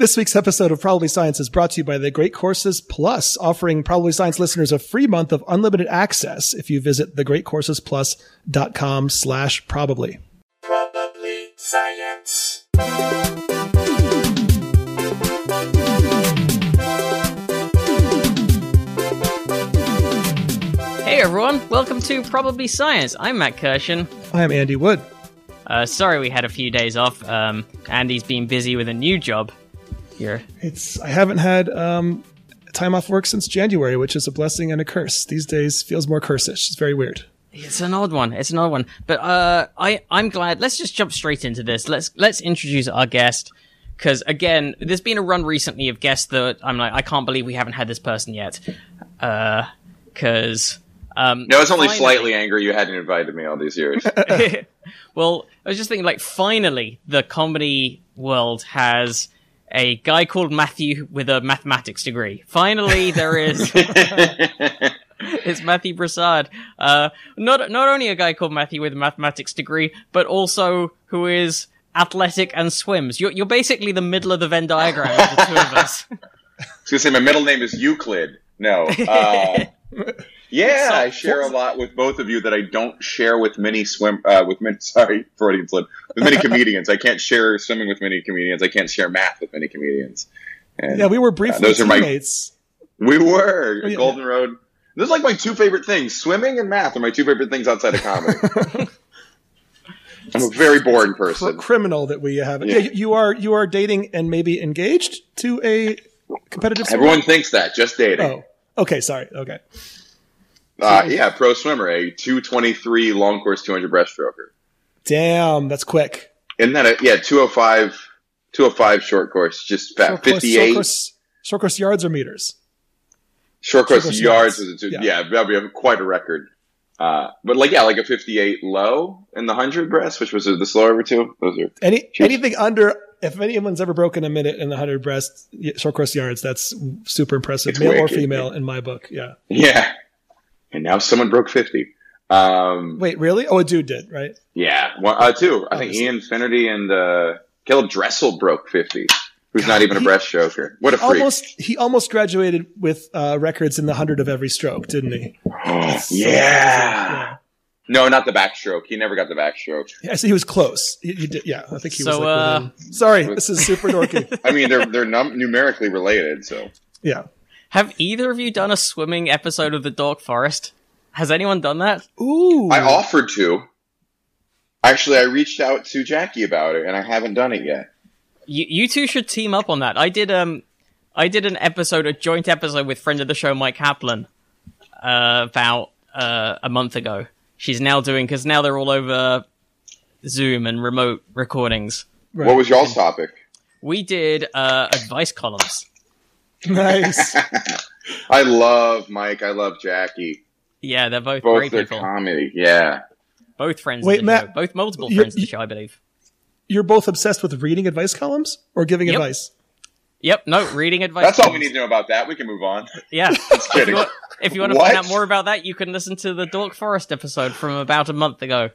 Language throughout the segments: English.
This week's episode of Probably Science is brought to you by the Great Courses Plus, offering Probably Science listeners a free month of unlimited access if you visit thegreatcoursesplus.com slash probably. Probably science. Hey everyone, welcome to Probably Science. I'm Matt Kirshen. I'm Andy Wood. Uh, sorry we had a few days off. Um, Andy's been busy with a new job. Here, It's I haven't had um, time off work since January, which is a blessing and a curse. These days feels more cursish. It's very weird. it's an odd one. It's an odd one, but uh, I I'm glad. Let's just jump straight into this. Let's let's introduce our guest because again, there's been a run recently of guests that I'm like, I can't believe we haven't had this person yet. Because um, No, I was only finally- slightly angry you hadn't invited me all these years. well, I was just thinking, like, finally, the comedy world has a guy called Matthew with a mathematics degree. Finally, there is. it's Matthew Broussard. Uh, not not only a guy called Matthew with a mathematics degree, but also who is athletic and swims. You're you're basically the middle of the Venn diagram of the two of us. I was gonna say my middle name is Euclid. No. Uh, yeah, So- I share a lot with both of you that I don't share with many swim. Uh, with many, sorry, Freudian slip. With many comedians, I can't share swimming with many comedians. I can't share math with many comedians. And Yeah, we were briefly those are my- teammates. we were Oh, yeah. Golden Road. Those are like my two favorite things. Swimming and math are my two favorite things outside of comedy. I'm a very boring person. criminal that we have. Yeah. Yeah. you- are you are dating and maybe engaged to a competitive? Everyone thinks that. Just dating. Oh, okay. Sorry. Okay. Uh, yeah, pro swimmer, a 223 long course 200 breaststroker. Damn, that's quick. Isn't that a, yeah, 205, 205 short course, just fat, Short course, 58. short course, short course yards or meters? Short course Short course yards yards. is a two, Yeah. yeah. that'd be quite a record. Uh, but like, yeah, like a 58 low in the 100 breast, which was the slower over two. Those are, Any anything under if anyone's ever broken a minute in the hundred breast short course yards, that's super impressive, It's male or wicked. female in my book. Yeah. yeah. And now someone broke 50. Um, Wait, really? Oh, a dude did, right? yeah, one, uh, two. I think Obviously. Ian Finnerty and, uh, Caeleb Dressel broke 50, who's not even a he- breaststroker. What a freak. Almost he almost graduated with uh, records in the hundred of every stroke, didn't he? yeah. Yeah. No, not the backstroke. He never got the backstroke. Yeah, so he was close. He, he did, yeah, I think he was So, like uh, Sorry, this is super dorky. I mean, they're they're num- numerically related, so yeah. Have either of you done a swimming episode of the Dork Forest? Has anyone done that? Ooh. I offered to. Actually, I reached out to Jackie about it, and I haven't done it yet. You, you two should team up on that. I did um, I did an episode, a joint episode with friend of the show Mike Kaplan, uh, about uh, a month ago. She's now doing because now they're all over Zoom and remote recordings. Right. What was y'all's topic? We did uh, advice columns. Nice? I love Mike. I love Jackie. Yeah, they're both, Both great their people. comedy. Yeah. both friends. Wait, of the Matt, show. both multiple friends of the show, I believe. You're both obsessed with reading advice columns or giving Yep. advice? Yep. No, reading advice. That's all we need to know about that. We can move on. Yeah. if kidding. you want, if you want to What? find out more about that, you can listen to the Dork Forest episode from about a month ago.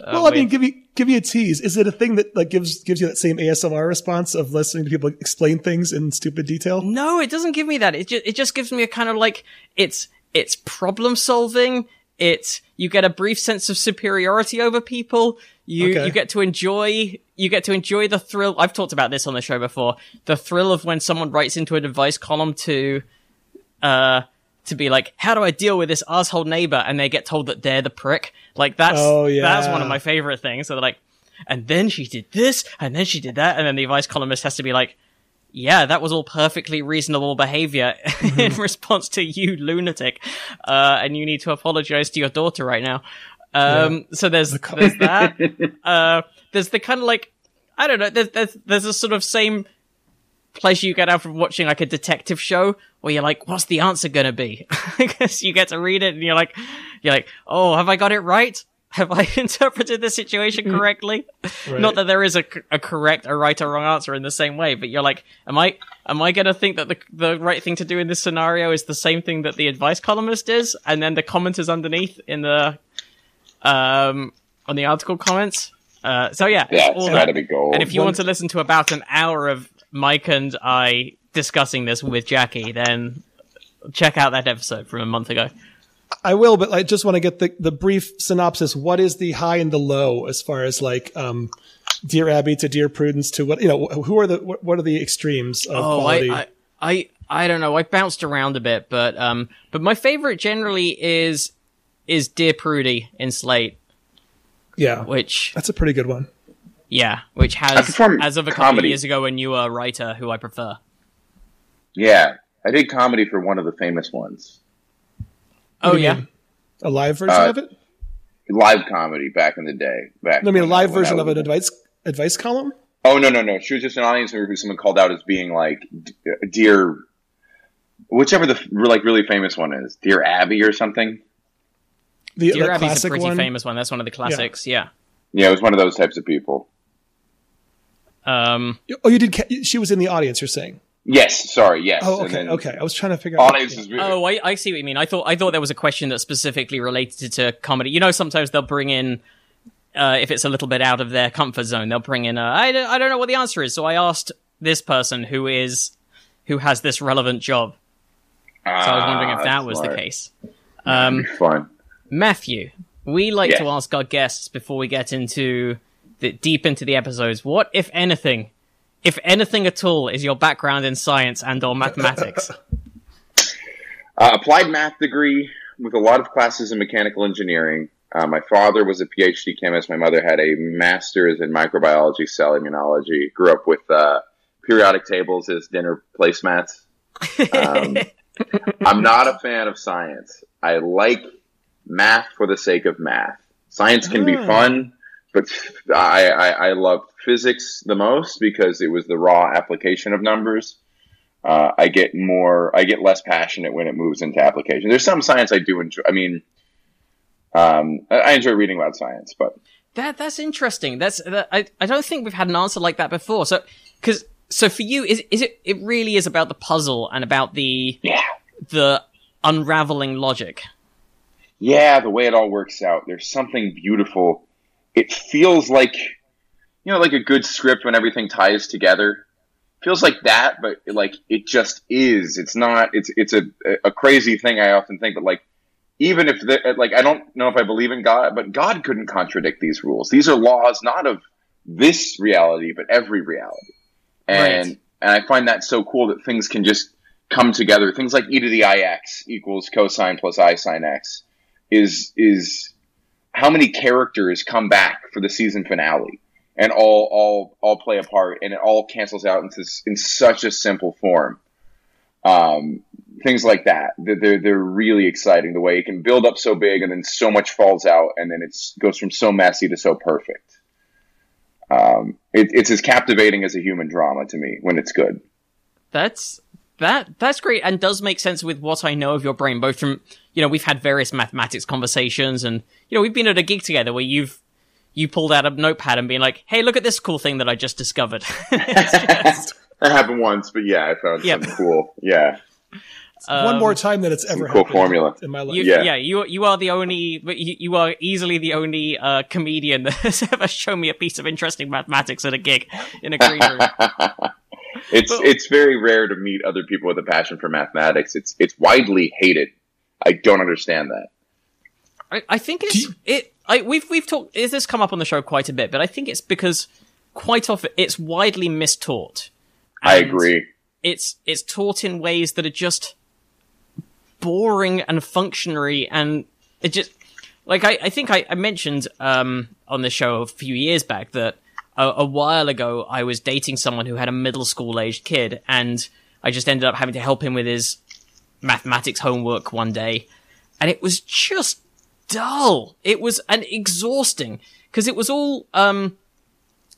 Uh, Well, I mean, give you give you a tease. Is it a thing that like gives gives you that same ASMR response of listening to people explain things in stupid detail? No, it doesn't give me that. It just it just gives me a kind of like it's it's problem solving. It's you get a brief sense of superiority over people. You Okay. you get to enjoy you get to enjoy the thrill. I've talked about this on the show before. The thrill of when someone writes into an advice column to uh to be like, how do I deal with this asshole neighbor? And they get told that they're the prick. Like that's Oh, yeah. that's one of my favorite things. So they're like, and then she did this, and then she did that, and then the advice columnist has to be like, yeah, that was all perfectly reasonable behavior in response to you, lunatic. Uh, and you need to apologize to your daughter right now. Um, so there's, there's that. uh, there's the kind of like, I don't know, there's, there's, there's a sort of same pleasure you get out from watching like a detective show where you're like, what's the answer gonna be? Because you get to read it and you're like, you're like, oh, have I got it right? Have I interpreted the situation correctly? Not that there is a, a correct, a right or wrong answer in the same way, but you're like, am I, am I gonna think that the, the right thing to do in this scenario is the same thing that the advice columnist is? And then the commenters underneath in the, um, on the article comments. Uh, so yeah, Yeah, all it's that. gotta be gold. And if you want to listen to about an hour of Mike and I discussing this with Jackie, then check out that episode from a month ago. I will, but I just want to get the, the brief synopsis. What is the high and the low as far as like, um, Dear Abby to Dear Prudence to what, you know, who are the, what are the extremes of Oh, quality? I, I, I, I don't know. I bounced around a bit, but um, but my favorite generally is is Dear Prudy in Slate, yeah. which That's a pretty good one. Yeah, which has as of a couple of years ago a newer writer who I prefer. Yeah, I did comedy for one of the famous ones. Oh What do yeah, mean? A live version Uh, of it? Live comedy back in the day. Back I mean, a live I version of an advice, advice column? Oh no no no! She was just an audience member who someone called out as being like, d- "Dear," whichever the like really famous one is, "Dear Abby" or something. The, Dear the Abby's a classic pretty one? famous one. That's one of the classics. Yeah. Yeah, it was one of those types of people. Um. Oh, you did. Ca- she was in the audience. You're saying? Yes, sorry, yes. Oh, And okay, then okay. I was trying to figure out. Audience is really, Oh, I, I see what you mean. I thought I thought there was a question that specifically related to comedy. You know, sometimes they'll bring in. Uh, if it's a little bit out of their comfort zone, they'll bring in. A, I, don't, I don't know what the answer is, so I asked this person who is who has this relevant job. So I was wondering if Ah, that was the case. Um, Fun. Matthew, we like Yes. to ask our guests before we get into the deep into the episodes. What, if anything, if anything at all, is your background in science and or mathematics? Uh, applied math degree with a lot of classes in mechanical engineering. Uh, my father was a PhD chemist. My mother had a master's in microbiology, cell immunology. Grew up with uh, periodic tables as dinner placemats. Um, I'm not a fan of science. I like math for the sake of math. Science can be Ah. fun, but I, I, I love physics the most because it was the raw application of numbers. Uh, I get more, I get less passionate when it moves into application. There's some science I do enjoy. I mean, um, I- I enjoy reading about science, but That that's interesting. That's that, I I don't think we've had an answer like that before. So because so for you is is it it really is about the puzzle and about the yeah, the unraveling logic. yeah, the way it all works out. There's something beautiful. It feels like, you know, like a good script when everything ties together. Feels like that, but like it just is. It's not. It's it's a a crazy thing. I often think, but like even if the, like I don't know if I believe in God, but God couldn't contradict these rules. These are laws not of this reality, but every reality. And Right. and I find that so cool that things can just come together. Things like e to the ix equals cosine plus i sine x is is how many characters come back for the season finale and all all all play a part and it all cancels out into in such a simple form. Um, things like that. They're, they're really exciting. The way it can build up so big and then so much falls out and then it goes from so messy to so perfect. Um, it, it's as captivating as a human drama to me when it's good. That's that that's great and does make sense with what I know of your brain, both from you know we've had various mathematics conversations and you know we've been at a gig together where you've you pulled out a notepad and been like, hey, look at this cool thing that I just discovered. It's just- That happened once, but yeah, I found Yep. something cool. Yeah. one um, more time than it's ever cool happened formula. in my life. You, Yeah. yeah. you you are the only you, you are easily the only uh, comedian that has ever shown me a piece of interesting mathematics at a gig in a green room. it's But- it's very rare to meet other people with a passion for mathematics. It's it's widely hated. I don't understand that. I, I think it's it. I we've we've talked. This has come up on the show quite a bit, but I think it's because quite often it's widely mistaught. I agree. It's it's taught in ways that are just boring and functionary, and it just like I, I think I, I mentioned um, on the show a few years back that a, a while ago I was dating someone who had a middle school aged kid, and I just ended up having to help him with his mathematics homework one day, and it was just dull. It was and exhausting because it was all um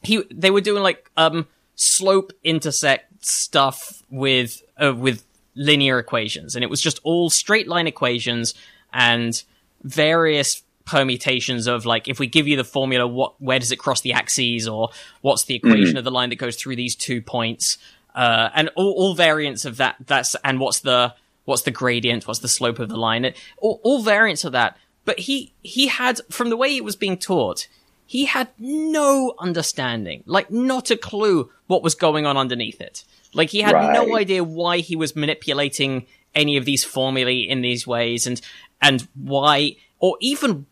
he they were doing like um slope intersect stuff with uh, with linear equations and it was just all straight line equations and various permutations of like if we give you the formula what where does it cross the axes or what's the equation of the line that goes through these two points? Uh and all, all variants of that that's and what's the what's the gradient what's the slope of the line? It, all, all variants of that. But he he had from the way it was being taught he had no understanding, like not a clue what was going on underneath it. Like he had no idea why he was manipulating any of these formulae in these ways and and why or even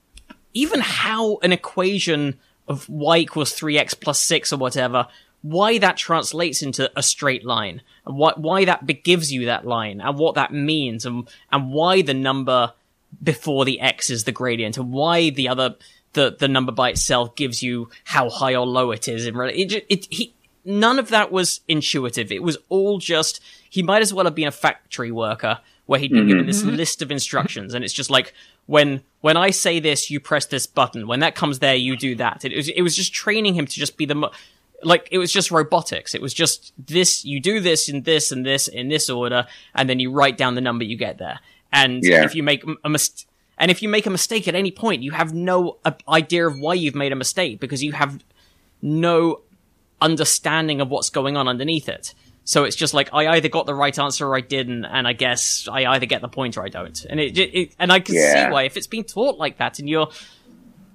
even how an equation of y equals 3x plus 6 or whatever why that translates into a straight line and why why that be- gives you that line and what that means and and why the number before the x is the gradient and why the other the the number by itself gives you how high or low it is in it, it he none of that was intuitive. It was all just he might as well have been a factory worker where he'd been given this list of instructions and it's just like when when i say this you press this button when that comes there you do that it was it was just training him to just be the mo- like it was just robotics. It was just this, you do this in this and this in this order, and then you write down the number you get there. And Yeah. if you make a mistake, and if you make a mistake at any point, you have no uh, idea of why you've made a mistake because you have no understanding of what's going on underneath it. So it's just like I either got the right answer or I didn't, and I guess I either get the point or I don't. And it, it and I can Yeah. see why if it's been taught like that, and you're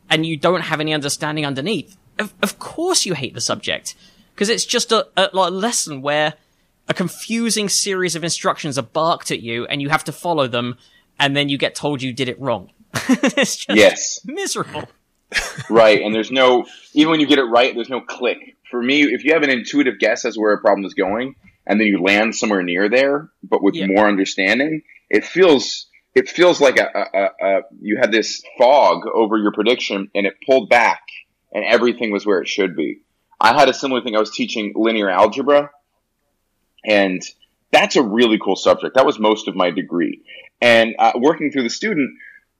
and you don't have any understanding underneath, of, of course you hate the subject because it's just a, a, like a lesson where a confusing series of instructions are barked at you and you have to follow them, and then you get told you did it wrong. it's just Yes. miserable. right and there's no even when you get it right there's no click for me if you have an intuitive guess as where a problem is going and then you land somewhere near there but with Yeah. more understanding it feels it feels like a, a, a, you had this fog over your prediction and it pulled back and everything was where it should be. I had a similar thing. I was teaching linear algebra and that's a really cool subject. That was most of my degree. And uh, working through the student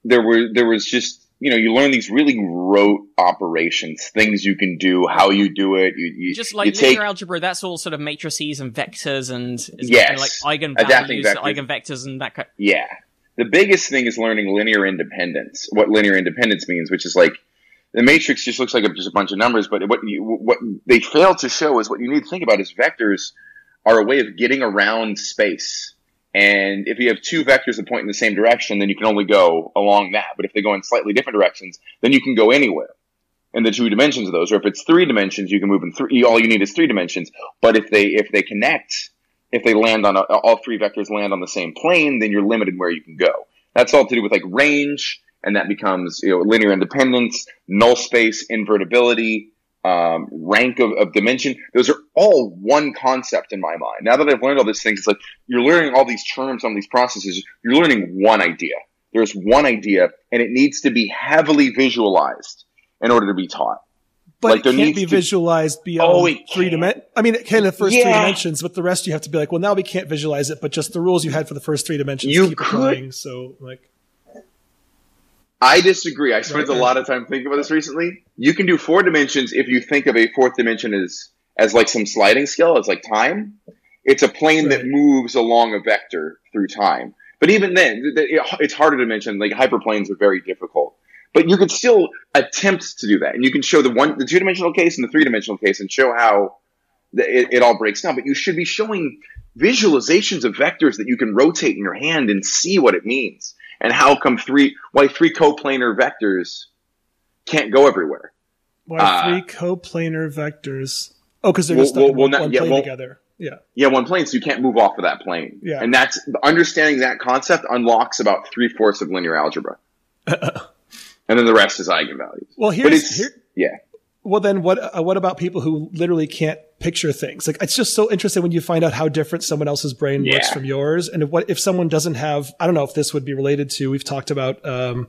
there were there was just you know you learn these really rote operations things you can do how you do it you, you Just like you linear take algebra, that's all sort of matrices and vectors and Yes. like eigenvalues, vectors. eigenvectors, and that kind. yeah the biggest thing is learning linear independence what linear independence means which is like the matrix just looks like a, just a bunch of numbers but what you what they fail to show is what you need to think about is vectors are a way of getting around space and if you have two vectors that point in the same direction, then you can only go along that. But if they go in slightly different directions, then you can go anywhere in the two dimensions of those. Or if it's three dimensions, you can move in three. All you need is three dimensions. But if they if they connect, if they land on a, all three vectors land on the same plane, then you're limited where you can go. That's all to do with like range, and that becomes you know linear independence, null space, invertibility, um, rank of, of dimension. Those are all one concept in my mind. Now that I've learned all these things, it's like you're learning all these terms on these processes. You're learning one idea. There's one idea, and it needs to be heavily visualized in order to be taught. But Like, it can't be to- visualized beyond Oh, three dimensions. I mean, it can in the first three dimensions, but the rest you have to be like, well, now we can't visualize it, but just the rules you had for the first three dimensions You keep could- going. So, like, I disagree. I spent Right. a lot of time thinking about this recently. You can do four dimensions if you think of a fourth dimension as as like some sliding scale, as like time. It's a plane that moves along a vector through time. But even then, th- th- it- it's harder to mention. Like hyperplanes are very difficult. But you could still attempt to do that, and you can show the one, the two dimensional case and the three dimensional case, and show how the, it, it all breaks down. But you should be showing visualizations of vectors that you can rotate in your hand and see what it means, and how come three, why three coplanar vectors can't go everywhere. why Uh, three coplanar vectors? Oh, because they're Well, just stuck well, in well, one, not- yeah, plane together. Yeah. Yeah, one plane, so you can't move off of that plane. Yeah. And that's understanding that concept unlocks about three fourths of linear algebra. and then the rest is eigenvalues. Well, here's here. yeah. Well, then what? Uh, what about people who literally can't picture things? Like, it's just so interesting when you find out how different someone else's brain works from yours, and if, what if someone doesn't have? I don't know if this would be related to. We've talked about um,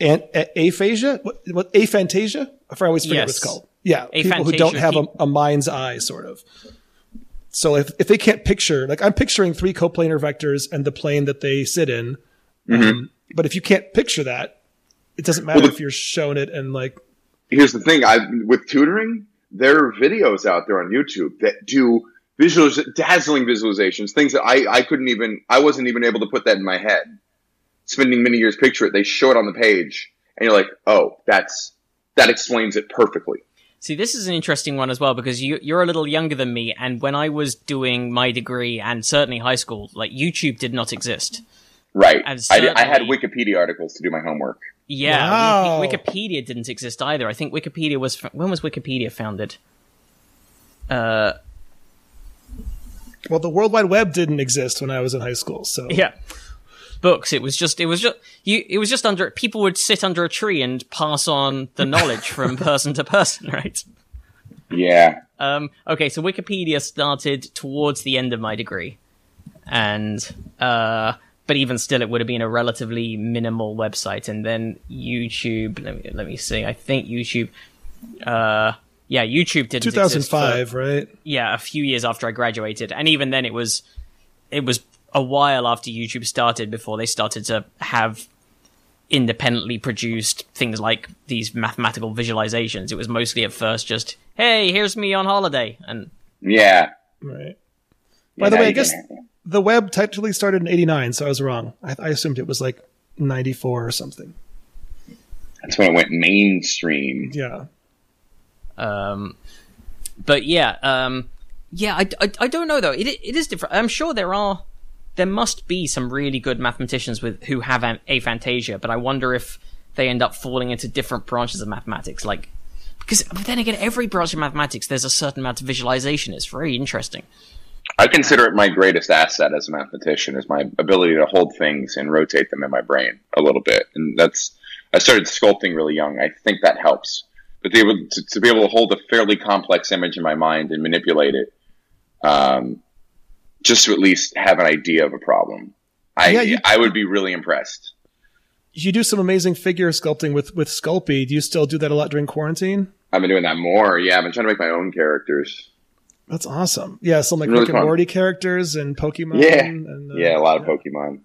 an, a- aphasia. What, what aphantasia? I always forget what it's called. Yeah, people who don't have a, a mind's eye, sort of. So if if they can't picture, like I'm picturing three coplanar vectors and the plane that they sit in, um, but if you can't picture that, it doesn't matter Mm-hmm. Well, the- if you're shown it and like Here's the thing, I with tutoring, there are videos out there on YouTube that do visuals dazzling visualizations, things that I, I couldn't even I wasn't even able to put that in my head. Spending many years picture it, they show it on the page, and you're like, oh, that's that explains it perfectly. See, this is an interesting one as well because you, you're a little younger than me, and when I was doing my degree and certainly high school, like YouTube did not exist. Right. I, I had Wikipedia articles to do my homework. Yeah, Wow. Wiki- Wikipedia didn't exist either. I think Wikipedia was when was Wikipedia founded? Uh, Well, the World Wide Web didn't exist when I was in high school, so yeah, books. It was just it was just you. It was just under people would sit under a tree and pass on the knowledge from person to person, right? Yeah. Um, okay, so Wikipedia started towards the end of my degree, and uh, but even still, it would have been a relatively minimal website. And then YouTube. Let me let me see. I think YouTube. Uh, yeah, YouTube didn't. exist for- 2005, right? yeah, a few years after I graduated, and even then, it was it was a while after YouTube started before they started to have independently produced things like these mathematical visualizations. It was mostly at first just, "Hey, here's me on holiday," and Yeah. Right. Yeah, By the way, I you guess can- the web technically started in 89, so I was wrong. I, I assumed it was like 94 or something. that's when it went mainstream. Yeah. Um, but yeah, um, yeah, I, I, I don't know though. It it is different. I'm sure there are there must be some really good mathematicians with who have an aphantasia, but I wonder if they end up falling into different branches of mathematics, like because but then again, every branch of mathematics there's a certain amount of visualization. It's very interesting. I consider it my greatest asset as a mathematician is my ability to hold things and rotate them in my brain a little bit. And that's, I started sculpting really young. I think that helps. But to be able to, to be able to hold a fairly complex image in my mind and manipulate it, um, just to at least have an idea of a problem. I, Yeah, you- I would be really impressed. You do some amazing figure sculpting with with Sculpey. Do you still do that a lot during quarantine? I've been doing that more. Yeah, I've been trying to make my own characters. That's awesome. Yeah, some like Really Rick and. Morty characters and Pokemon. Yeah. and, uh, Yeah, a lot of Pokemon.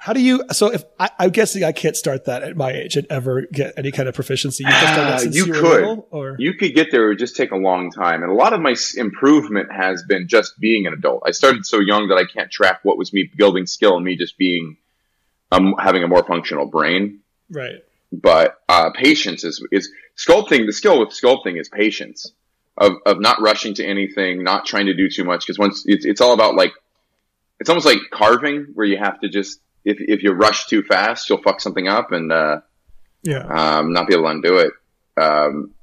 How do you? So if I, I'm guessing I can't start that at my age and ever get any kind of proficiency. You, have done that you you could. little, or You could get there; it would just take a long time. And a lot of my improvement has been just being an adult. I started so young that I can't track what was me building skill and me just being um, having a more functional brain. right? But uh, patience is is sculpting. The skill with sculpting is patience of of not rushing to anything, not trying to do too much. Because once it's it's all about like it's almost like carving, where you have to just if if you rush too fast, you'll fuck something up and. uh Yeah. um, not be able to undo it, um,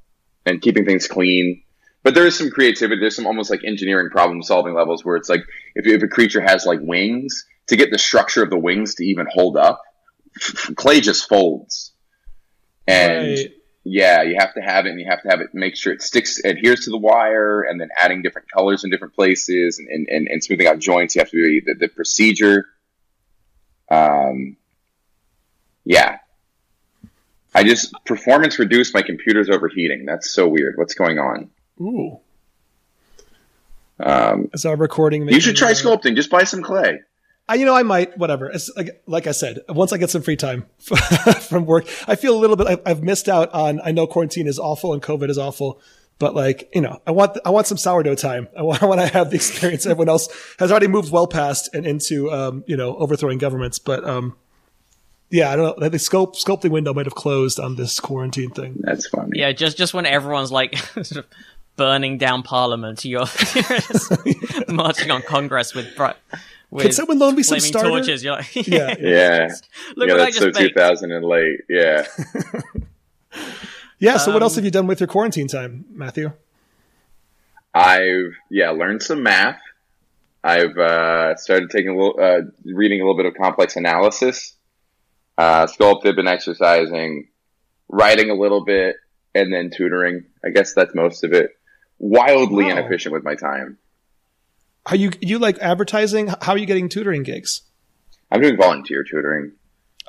and keeping things clean. But there is some creativity. There's some almost like engineering problem solving levels where it's like if, if a creature has like wings, to get the structure of the wings to even hold up, clay just folds. And Right. Yeah, you have to have it, and you have to have it make sure it sticks, adheres to the wire, and then adding different colors in different places, and and, and, and smoothing out joints. You have to be the, the procedure. Um, yeah, I just performance reduced. My computer's overheating. That's so weird. What's going on? Ooh. Um, Is our recording? you should try uh, sculpting. Just buy some clay. I, you know, I might, whatever. It's like, like I said, once I get some free time from work, I feel a little bit, I, I've missed out on, I know quarantine is awful and COVID is awful, but like, you know, I want, I want some sourdough time. I want, I want to have the experience everyone else has already moved well past and into, um, you know, overthrowing governments. But, um, yeah, I don't know. The sculpt, sculpting window might have closed on this quarantine thing. That's funny. Yeah, just just when everyone's like sort of burning down Parliament, you're, you're marching on Congress with bri- with Can someone loan me some flaming starter? torches. You're like, Yeah. Yeah. look yeah, what I that's so just made. 2000 and late. Yeah. Yeah. So what Um, else have you done with your quarantine time, Matthew? I've yeah learned some math. I've uh, started taking a little, uh, reading a little bit of complex analysis. Uh, sculpted, been exercising, writing a little bit, and then tutoring. I guess that's most of it. Wildly Wow. inefficient with my time. Are you, you like advertising? How are you getting tutoring gigs? I'm doing volunteer tutoring.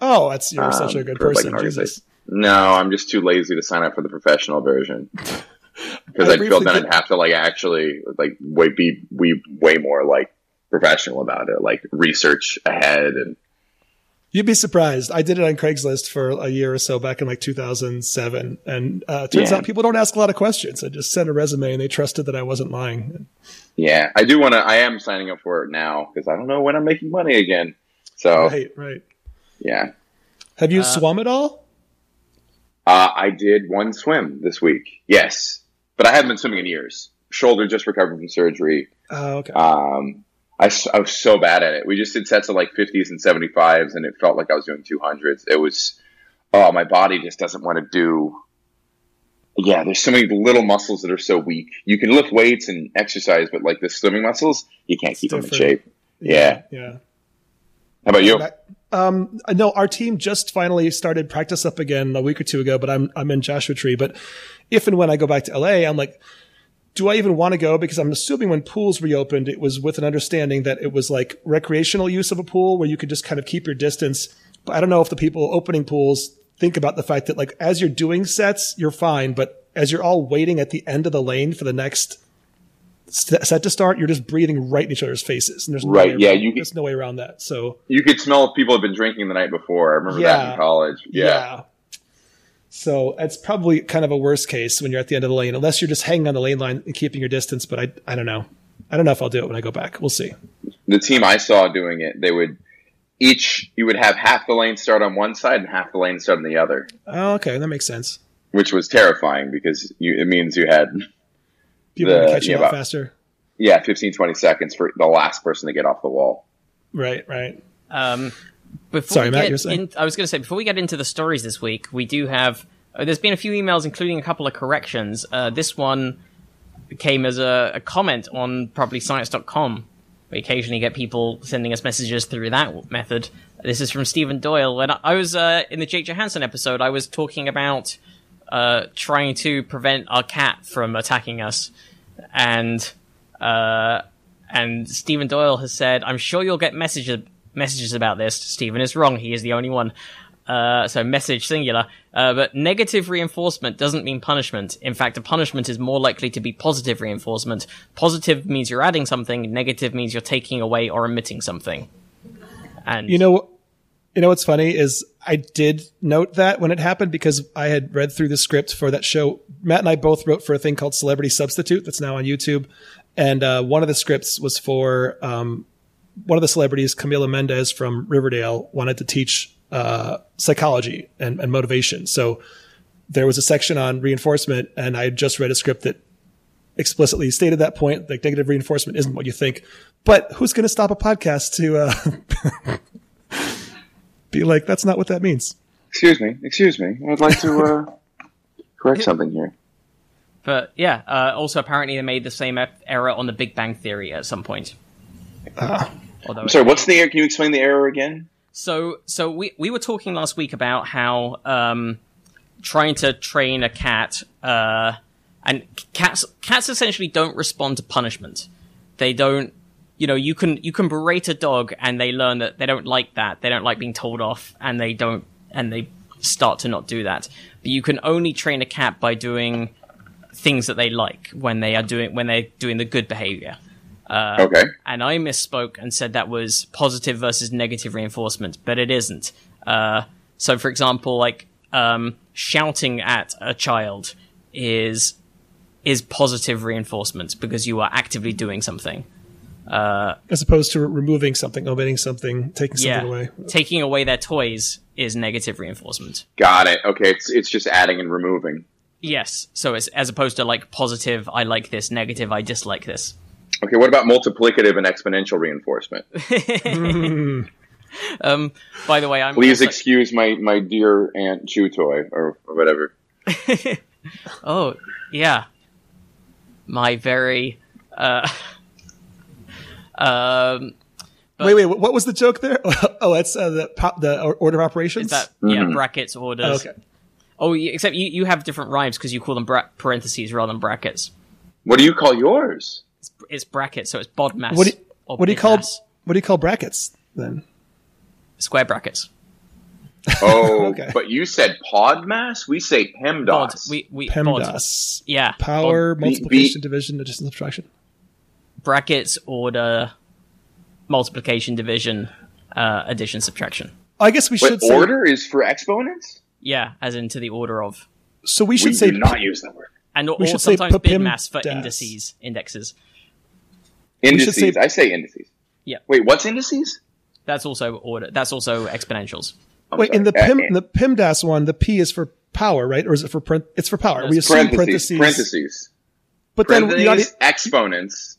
Oh, that's, you're such um, a good for, like, person. Jesus. No, I'm just too lazy to sign up for the professional version because I I feel then I'd have to like actually like way be we way more like professional about it, like research ahead and You'd be surprised. I did it on Craigslist for a year or so back in like 2007. And uh, turns Yeah. out people don't ask a lot of questions. I just sent a resume and they trusted that I wasn't lying. Yeah, I do want to. I am signing up for it now because I don't know when I'm making money again. So Right, right. yeah, Have you Uh, swum at all? uh, I did one swim this week. Yes, but I haven't been swimming in years. Shoulder just recovered from surgery. Oh, okay. Um, I, s- I was so bad at it. We just did sets of like 50s and 75s, and it felt like I was doing 200s. It was oh, my body just doesn't want to do. Yeah, there's so many little muscles that are so weak. You can lift weights and exercise, but like the swimming muscles, you can't keep them in different. shape. Yeah. Yeah. How about you? Um, no, our team just finally started practice up again a week or two ago, but I'm, I'm in Joshua Tree. But if and when I go back to LA, I'm like, do I even want to go? Because I'm assuming when pools reopened, it was with an understanding that it was like recreational use of a pool where you could just kind of keep your distance. But I don't know if the people opening pools think about the fact that like as you're doing sets, you're fine. But as you're all waiting at the end of the lane for the next set to start, you're just breathing right in each other's faces. And there's no Right, way yeah, around- you- there's no way around that. So You could smell if people have been drinking the night before. I remember that in college. Yeah. So it's probably kind of a worst case when you're at the end of the lane, unless you're just hanging on the lane line and keeping your distance. But I, I don't know. I don't know if I'll do it when I go back. We'll see. The team I saw doing it, they would each you would have half the lane start on one side and half the lane start on the other, Oh, okay, that makes sense. which was terrifying because you, it means you had People The- are catching yeah, up about- faster. yeah 15 20 seconds for the last person to get off the wall. Right, right. Um, before Sorry, Matt, you were saying? in- I was going to say before we get into the stories this week, we do have. Uh, there's been a few emails, including a couple of corrections. Uh, this one came as a, a comment on probablyscience.com. We occasionally get people sending us messages through that method. This is from Stephen Doyle. When I, was uh, in the Jake Johannsen episode, I was talking about uh, trying to prevent our cat from attacking us, and uh, and Stephen Doyle has said, "I'm sure you'll get messages messages about this." Stephen is wrong; he is the only one. Uh, so message singular. Uh, but negative reinforcement doesn't mean punishment. In fact, a punishment is more likely to be positive reinforcement. Positive means you're adding something. Negative means you're taking away or omitting something. And You know, you know what's funny is I did note that when it happened because I had read through the script for that show. Matt and I both wrote for a thing called Celebrity Substitute that's now on YouTube, and uh, one of the scripts was for um, one of the celebrities, Camila Mendes from Riverdale, wanted to teach uh, psychology and, and motivation. So there was a section on reinforcement, and I had just read a script that explicitly stated that point. Like negative reinforcement isn't what you think. But who's going to stop a podcast to uh, be like, that's not what that means? Excuse me, excuse me. I'd like to uh, correct something here. But yeah, uh, also apparently they made the same e- error on the Big Bang Theory at some point. Although I'm sorry, what's the error? Can you explain the error again? So, so we we were talking last week about how um, trying to train a cat, uh, and cats cats essentially don't respond to punishment. They don't, you know, you can you can berate a dog and they learn that they don't like that. They don't like being told off, and they don't, and they start to not do that. But you can only train a cat by doing things that they like when they are doing when they're doing the good behavior. Okay. and I misspoke and said that was positive versus negative reinforcement, but it isn't. Uh, so, for example, like um, shouting at a child is is positive reinforcement because you are actively doing something. As opposed to removing something, omitting something, taking something Yeah, away. taking away their toys is negative reinforcement. Got it. Okay, it's it's just adding and removing. Yes, so it's as opposed to like positive, I like this, negative, I dislike this. Okay, what about multiplicative and exponential reinforcement? Um, by the way, I'm Please also- excuse my, my dear Aunt Chew toy or, or whatever. Oh, yeah. My very uh um wait, wait, what was the joke there? oh, that's uh, the po- the order of operations. is that yeah, Mm-hmm. brackets orders. Oh, okay. Oh, except you, you have different rhymes because you call them bra- parentheses rather than brackets. What do you call yours? It's, it's brackets, so it's bodmas. What do you, what do you call bidmas. what do you call brackets then? square brackets? Oh, Okay. but you said pod mass? We say PEMDAS. Bod. We we bod. PEMDAS. Yeah. Power, bod. multiplication, division, addition, subtraction. brackets order multiplication division uh addition subtraction. I guess we But should say. order is for exponents? Yeah, as into the order of So we We should say do not use that word. and or, We or should say sometimes papim bidmass for das. indices, indexes. Should Indices. say- I say indices. Yeah. Wait, what's indices? That's also order. That's also exponentials. I'm Wait, in the. PIM, Uh, the PIMDAS one, the P is for power, right? Or is it for print? It's for power. We assume parentheses. parentheses. Parentheses. But then you Parentheses, already, exponents.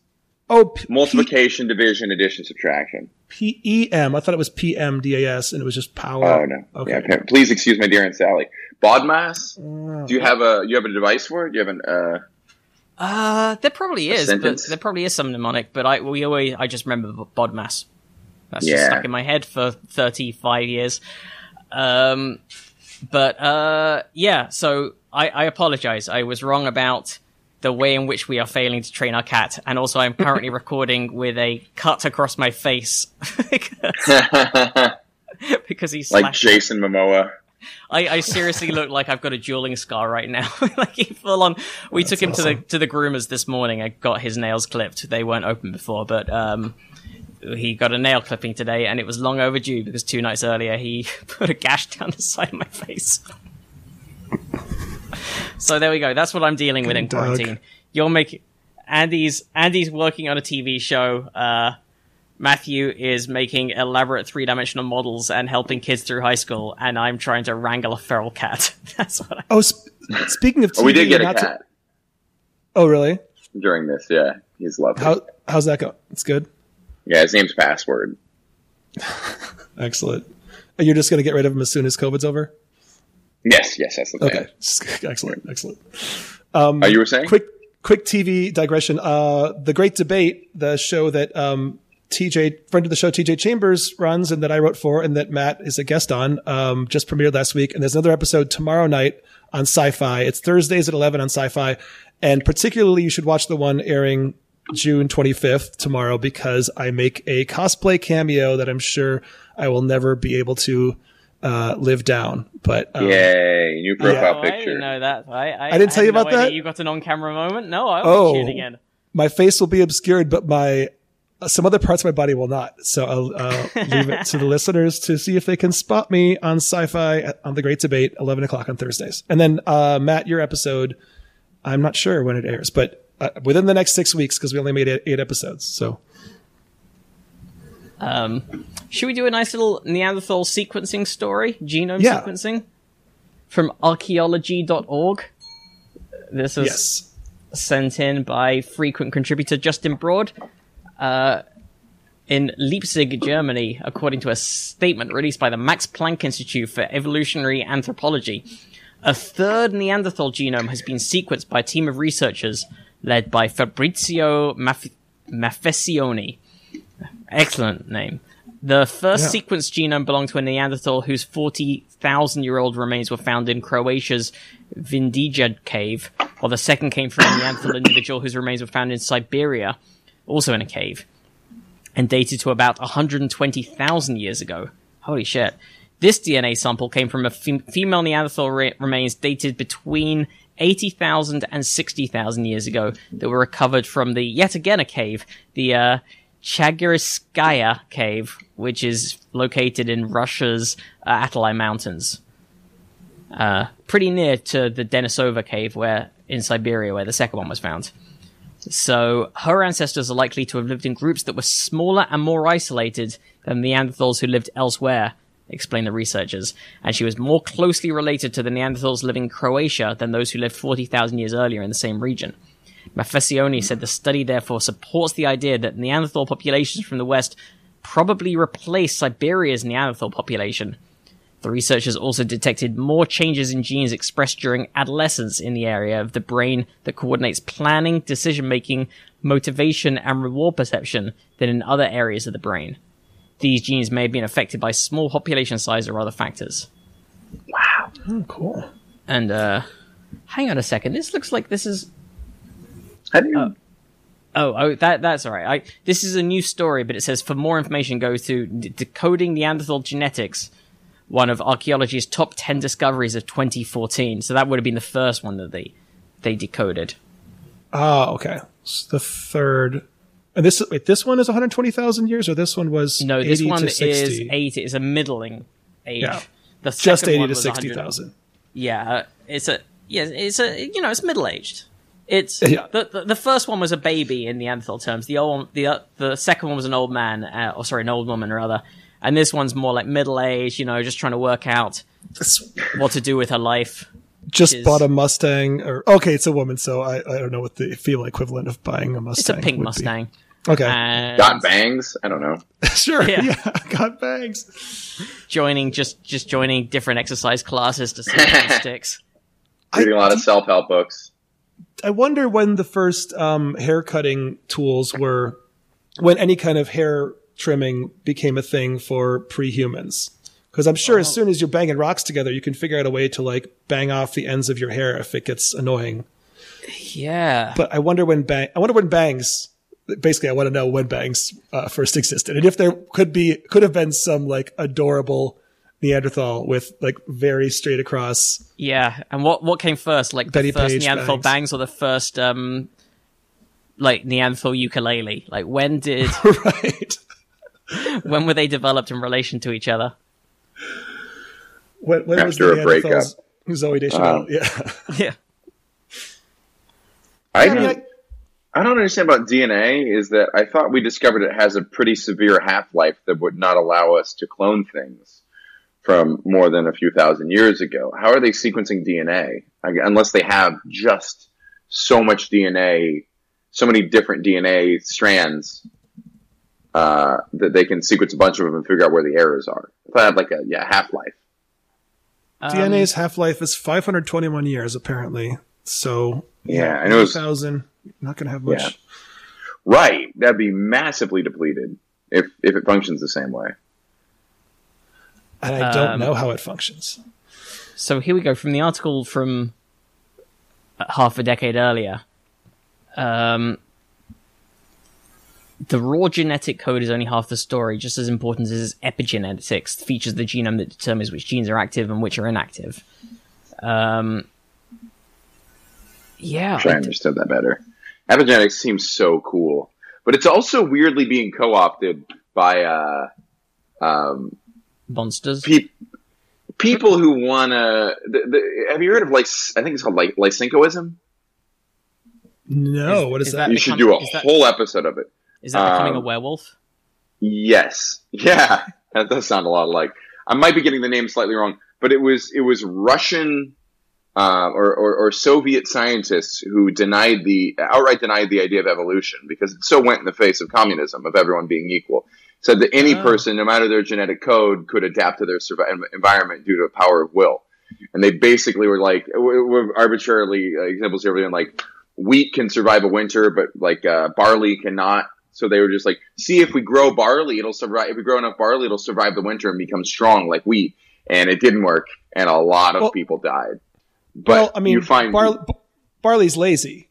Oh, P- Multiplication, division, addition, subtraction. P E M. I thought it was P M D A S, and it was just power. Oh no. Okay. Yeah, please excuse my dear Aunt Sally. Bodmas. Do you have a you have a device for it? Do you have an uh Uh, there probably is, but there probably is some mnemonic. But I we always I just remember Bodmas. That's just stuck in my head for thirty five years. Um, but uh, yeah. So I, I apologize. I was wrong about the way in which we are failing to train our cat, and also I'm currently recording with a cut across my face because, because he's like Jason Momoa? I, I seriously look like I've got a dueling scar right now. like full on. We took him to the to the groomers this morning. I got his nails clipped. They weren't open before, but um, he got a nail clipping today, and it was long overdue because two nights earlier he put a gash down the side of my face. so there we go. That's what I'm dealing with in Good dog. quarantine. You're making Andy's Andy's working on a TV show. Uh, Matthew is making elaborate three dimensional models and helping kids through high school, and I'm trying to wrangle a feral cat. That's what I. Oh, sp- speaking of TV, Oh, we did get a not to- cat oh, really? during this. Yeah, he's lovely. How how's that go? It's good. yeah, his name's Password. Excellent. And you're just going to get rid of him as soon as COVID's over? Yes, yes, that's the plan. Okay. Excellent. Excellent. Oh, you were saying? Quick, quick TV digression. Uh, the Great Debate, the show that, um, TJ, friend of the show, TJ Chambers runs and that I wrote for and that Matt is a guest on, um, just premiered last week. And there's another episode tomorrow night on Syfy. It's Thursdays at 11 on Syfy. And particularly you should watch the one airing June 25th tomorrow because I make a cosplay cameo that I'm sure I will never be able to, uh, live down. But, um, Yay, new profile picture. Oh, I picture. didn't know that. I, I, I didn't tell had you no about idea that? You got an on-camera moment. No, I will Oh. was tuning in. my face will be obscured, but my some other parts of my body will not. So I'll uh, leave it to the listeners to see if they can spot me on Syfy on the Great Debate, eleven o'clock on Thursdays. And then uh, Matt, your episode, I'm not sure when it airs, but uh, within the next six weeks because we only made eight, eight episodes. So Um, should we do a nice little Neanderthal sequencing story? Genome Yeah. sequencing from archaeology.org. This was yes, sent in by frequent contributor Justin Broad. Uh, in Leipzig, Germany, according to a statement released by the Max Planck Institute for Evolutionary Anthropology, a third Neanderthal genome has been sequenced by a team of researchers led by Fabrizio Maf- Mafessoni. Excellent name. The first Yeah. sequenced genome belonged to a Neanderthal whose 40,000 year old remains were found in Croatia's Vindija cave, while the second came from a Neanderthal individual whose remains were found in Siberia, also in a cave, and dated to about 120,000 years ago. Holy shit. This DNA sample came from a fem- female Neanderthal re- remains dated between 80,000 and 60,000 years ago that were recovered from the, yet again, a cave, the, uh, Chagirskaya cave, which is located in Russia's uh, Altai Mountains. Uh, pretty near to the Denisova cave where, in Siberia, where the second one was found. So her ancestors are likely to have lived in groups that were smaller and more isolated than Neanderthals who lived elsewhere, explain the researchers. And she was more closely related to the Neanderthals living in Croatia than those who lived 40,000 years earlier in the same region. Mafessoni said the study therefore supports the idea that Neanderthal populations from the West probably replaced Siberia's Neanderthal population. The researchers also detected more changes in genes expressed during adolescence in the area of the brain that coordinates planning, decision making, motivation, and reward perception than in other areas of the brain. These genes may have been affected by small population size or other factors. oh, cool. And, uh, hang on a second. This looks like this is How do you? Oh, oh, that that's all right. I, this is a new story, but it says for more information, go to D- Decoding Neanderthal Genetics, one of archaeology's top ten discoveries of 2014. So that would have been the first one that they they decoded. Ah, okay. So the third, and this wait, this one is 120,000 years, or this one was No, this 80 one is 60? eighty. It's a middling age. Yeah. The just 80 to 60,000. Yeah, uh, it's a yeah, it's a you know, it's middle aged. It's Yeah. the, the the first one was a baby in the Neanderthal terms. The old one, the uh, the second one was an old man, uh, or sorry, an old woman rather. And this one's more like middle aged. You know, just trying to work out what to do with her life. just is- bought a Mustang, or okay, it's a woman, so I, I don't know what the female equivalent of buying a Mustang. It's a pink would be. Mustang. Okay. and Got bangs? I don't know. sure. Yeah. Yeah. Got bangs. joining just just joining different exercise classes to see how sticks. Reading a lot of self help books. I wonder when the first um, hair cutting tools were, when any kind of hair trimming became a thing for pre-humans. Because I'm sure as soon as you're banging rocks together, you can figure out a way to like bang off the ends of your hair if it gets annoying. Yeah. But I wonder when bang. I wonder when bangs. Basically, I want to know when bangs uh, first existed, and if there could be could have been some like adorable Neanderthal with like very straight across. Yeah, and what what came first, like Betty the first Page Neanderthal bangs. bangs. or the first um like Neanderthal ukulele? Like when did right. when were they developed in relation to each other? When, when was After the a breakup. Zooey Deschanel? Um, yeah. Yeah. I, I mean, don't, I don't understand about DNA is that I thought we discovered it has a pretty severe half life that would not allow us to clone things from more than a few thousand years ago. How are they sequencing DNA? I, unless they have just so much DNA, so many different DNA strands uh, that they can sequence a bunch of them and figure out where the errors are. If I had like a yeah half life. Um, DNA's half life is 521 years, apparently. So Yeah, I know it's- 2000. Not going to have much. Yeah. Right, that'd be massively depleted if if it functions the same way. And I don't Um, know how it functions. So here we go from the article from uh, half a decade earlier. Um, the raw genetic code is only half the story. Just as important as epigenetics, features of the genome that determines which genes are active and which are inactive. Um, yeah, Wish I understood that better. Epigenetics seems so cool, but it's also weirdly being co-opted by uh, um, monsters. pe- people who wanna. The, the, have you heard of like? I think it's called like Lysenkoism. No, Is- what is, is that? that- You should do a is that- whole episode of it. Is that becoming a um, werewolf? Yes. Yeah. That does sound a lot like. I might be getting the name slightly wrong, but it was it was Russian uh, or, or, or Soviet scientists who denied the outright denied the idea of evolution because it so went in the face of communism of everyone being equal. Said that any Oh. person, no matter their genetic code, could adapt to their environment due to a power of will. And they basically were like, we're arbitrarily uh, examples here, like, wheat can survive a winter, but like uh, barley cannot. So they were just like, see if we grow barley, it'll survive. If we grow enough barley, it'll survive the winter and become strong like wheat. And it didn't work, and a lot of Well- people died. But well, I mean, you find barley, barley's lazy,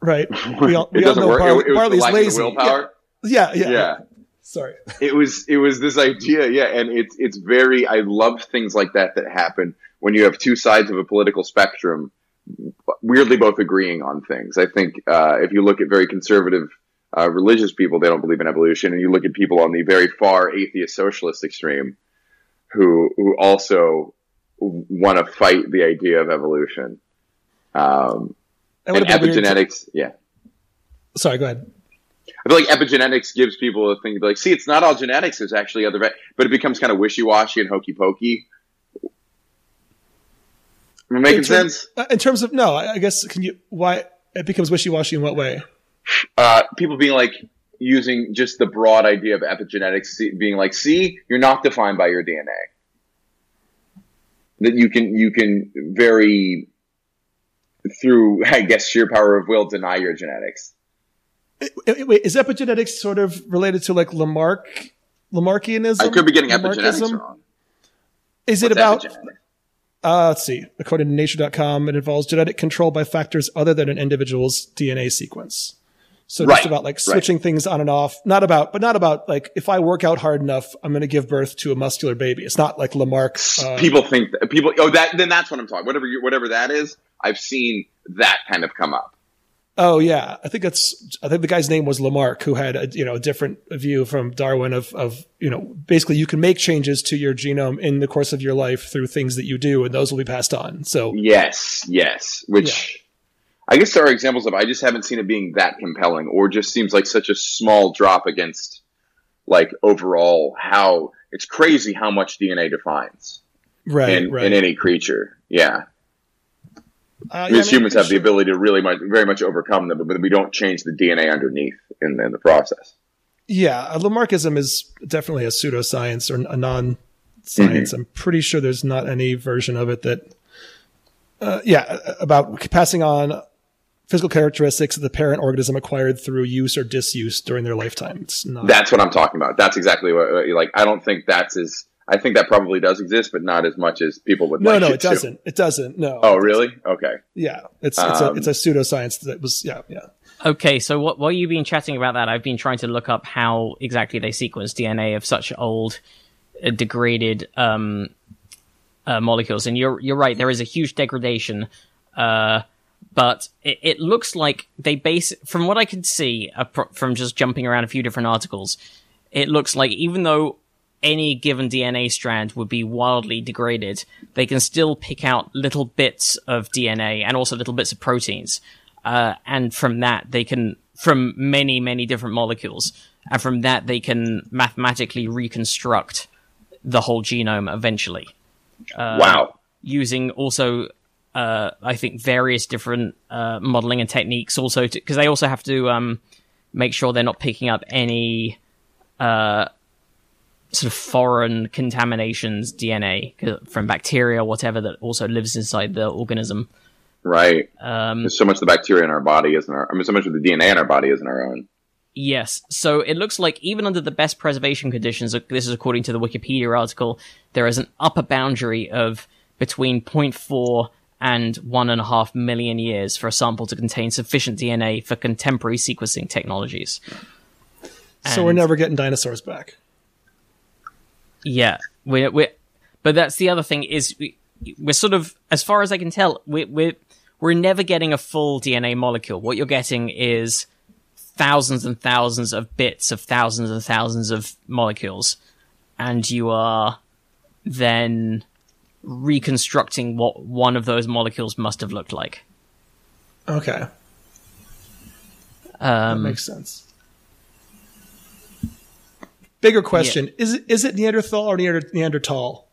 right? We all, it we all doesn't know barley- it, it barley's lazy. Yeah, yeah, yeah. yeah. Sorry. it was it was this idea yeah and it's it's very i love things like that that happen when you have two sides of a political spectrum weirdly both agreeing on things i think uh, if you look at very conservative uh, religious people they don't believe in evolution and you look at people on the very far atheist socialist extreme who who also want to fight the idea of evolution um, and would have been weird to- epigenetics yeah Sorry, go ahead. I feel like epigenetics gives people a thing to be like, see, it's not all genetics. There's actually other, va-" but it becomes kind of wishy washy and hokey pokey. Am I making In term- sense? uh, in terms of no, I I guess can you why it becomes wishy washy in what way? Uh, people being like using just the broad idea of epigenetics, see- being like, see, you're not defined by your DNA. That you can, you can very, through, I guess, sheer power of will, deny your genetics. Wait, wait, wait, is epigenetics sort of related to like Lamarck, Lamarckianism? I could be getting epigenetics wrong. Is it What's about? Uh, let's see. According to Nature.com, it involves genetic control by factors other than an individual's DNA sequence. So Right, just about like right. switching things on and off. Not about, but not about like if I work out hard enough, I'm going to give birth to a muscular baby. It's not like Lamarck. Uh, people think that, people oh that then that's what I'm talking whatever you, whatever that is I've seen that kind of come up Oh yeah, I think that's. I think the guy's name was Lamarck, who had a you know a different view from Darwin of of you know basically you can make changes to your genome in the course of your life through things that you do, and those will be passed on. So yes yes which I guess there are examples of I just haven't seen it being that compelling or just seems like such a small drop against like overall how it's crazy how much DNA defines right, in, right. in any creature yeah Uh, yeah, as I mean, humans have the ability to really much, very much overcome them, but we don't change the DNA underneath in, in the process. Yeah, uh, Lamarckism is definitely a pseudoscience or a non-science. I'm pretty sure there's not any version of it that, uh, yeah, about passing on physical characteristics of the parent organism acquired through use or disuse during their lifetime. It's not. That's what I'm talking about. That's exactly what, what- like. I don't think that's as. I think that probably does exist, but not as much as people would. no, like no, it it doesn't. It doesn't. No. Oh, really? Okay. Yeah, it's it's a Um, it's a pseudoscience that was yeah yeah. Okay, so what, while you've been chatting about that, I've been trying to look up how exactly they sequence DNA of such old, uh, degraded um, uh, molecules. And you're you're right, there is a huge degradation, uh, but it, it looks like they base from what I can see uh, from just jumping around a few different articles. It looks like even though any given DNA strand would be wildly degraded, they can still pick out little bits of DNA and also little bits of proteins. Uh, and from that, they can, from many, many different molecules, and from that, they can mathematically reconstruct the whole genome eventually wow. using also uh, I think various different uh, modeling and techniques also because they also have to um, make sure they're not picking up any uh, sort of foreign contaminations DNA from bacteria or whatever that also lives inside the organism. Right. Um, There's so much of the bacteria in our body isn't our. I mean, so much of the DNA in our body isn't our own. Yes. So it looks like even under the best preservation conditions, this is according to the Wikipedia article, there is an upper boundary of between 0.4 and one and a half million years for a sample to contain sufficient DNA for contemporary sequencing technologies. So we're never getting dinosaurs back. Yeah, we're we but that's the other thing is we, we're sort of as far as I can tell we we we're never getting a full DNA molecule. What you're getting is thousands and thousands of bits of thousands and thousands of molecules, and you are then reconstructing what one of those molecules must have looked like. Okay, Um, that makes sense. Bigger question: Is it is it Neanderthal or Neander- Neanderthal?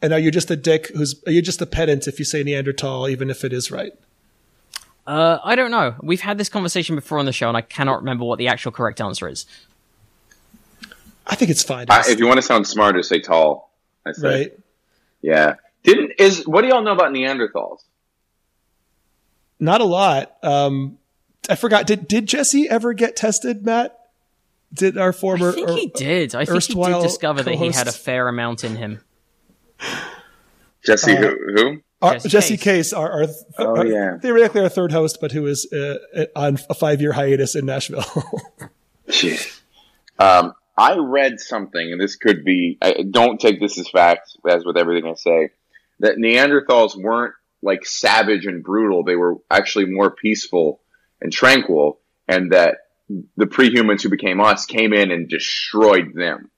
And are you just a dick who's are you just a pedant if you say Neanderthal, even if it is right? uh, I don't know. We've had this conversation before on the show, and I cannot remember what the actual correct answer is. I think it's fine. I, if you want to sound smarter, say tall. I say. right? Yeah. Didn't is what do y'all know about Neanderthals? Not a lot. Um, I forgot. Did did Jesse ever get tested, Matt? Did our former? I think or- he did. I think he did erstwhile discover that he had a fair amount in him. Jesse, Uh, who? who? our- Jesse Jesse, Case. Case, our, our, Oh, our- yeah. theoretically our third host, but who is uh, on a five year hiatus in Nashville. Jeez. Um, I read something, and this could be. I, don't take this as fact, as with everything I say. That Neanderthals weren't like savage and brutal; they were actually more peaceful and tranquil, and that the pre-humans who became us came in and destroyed them,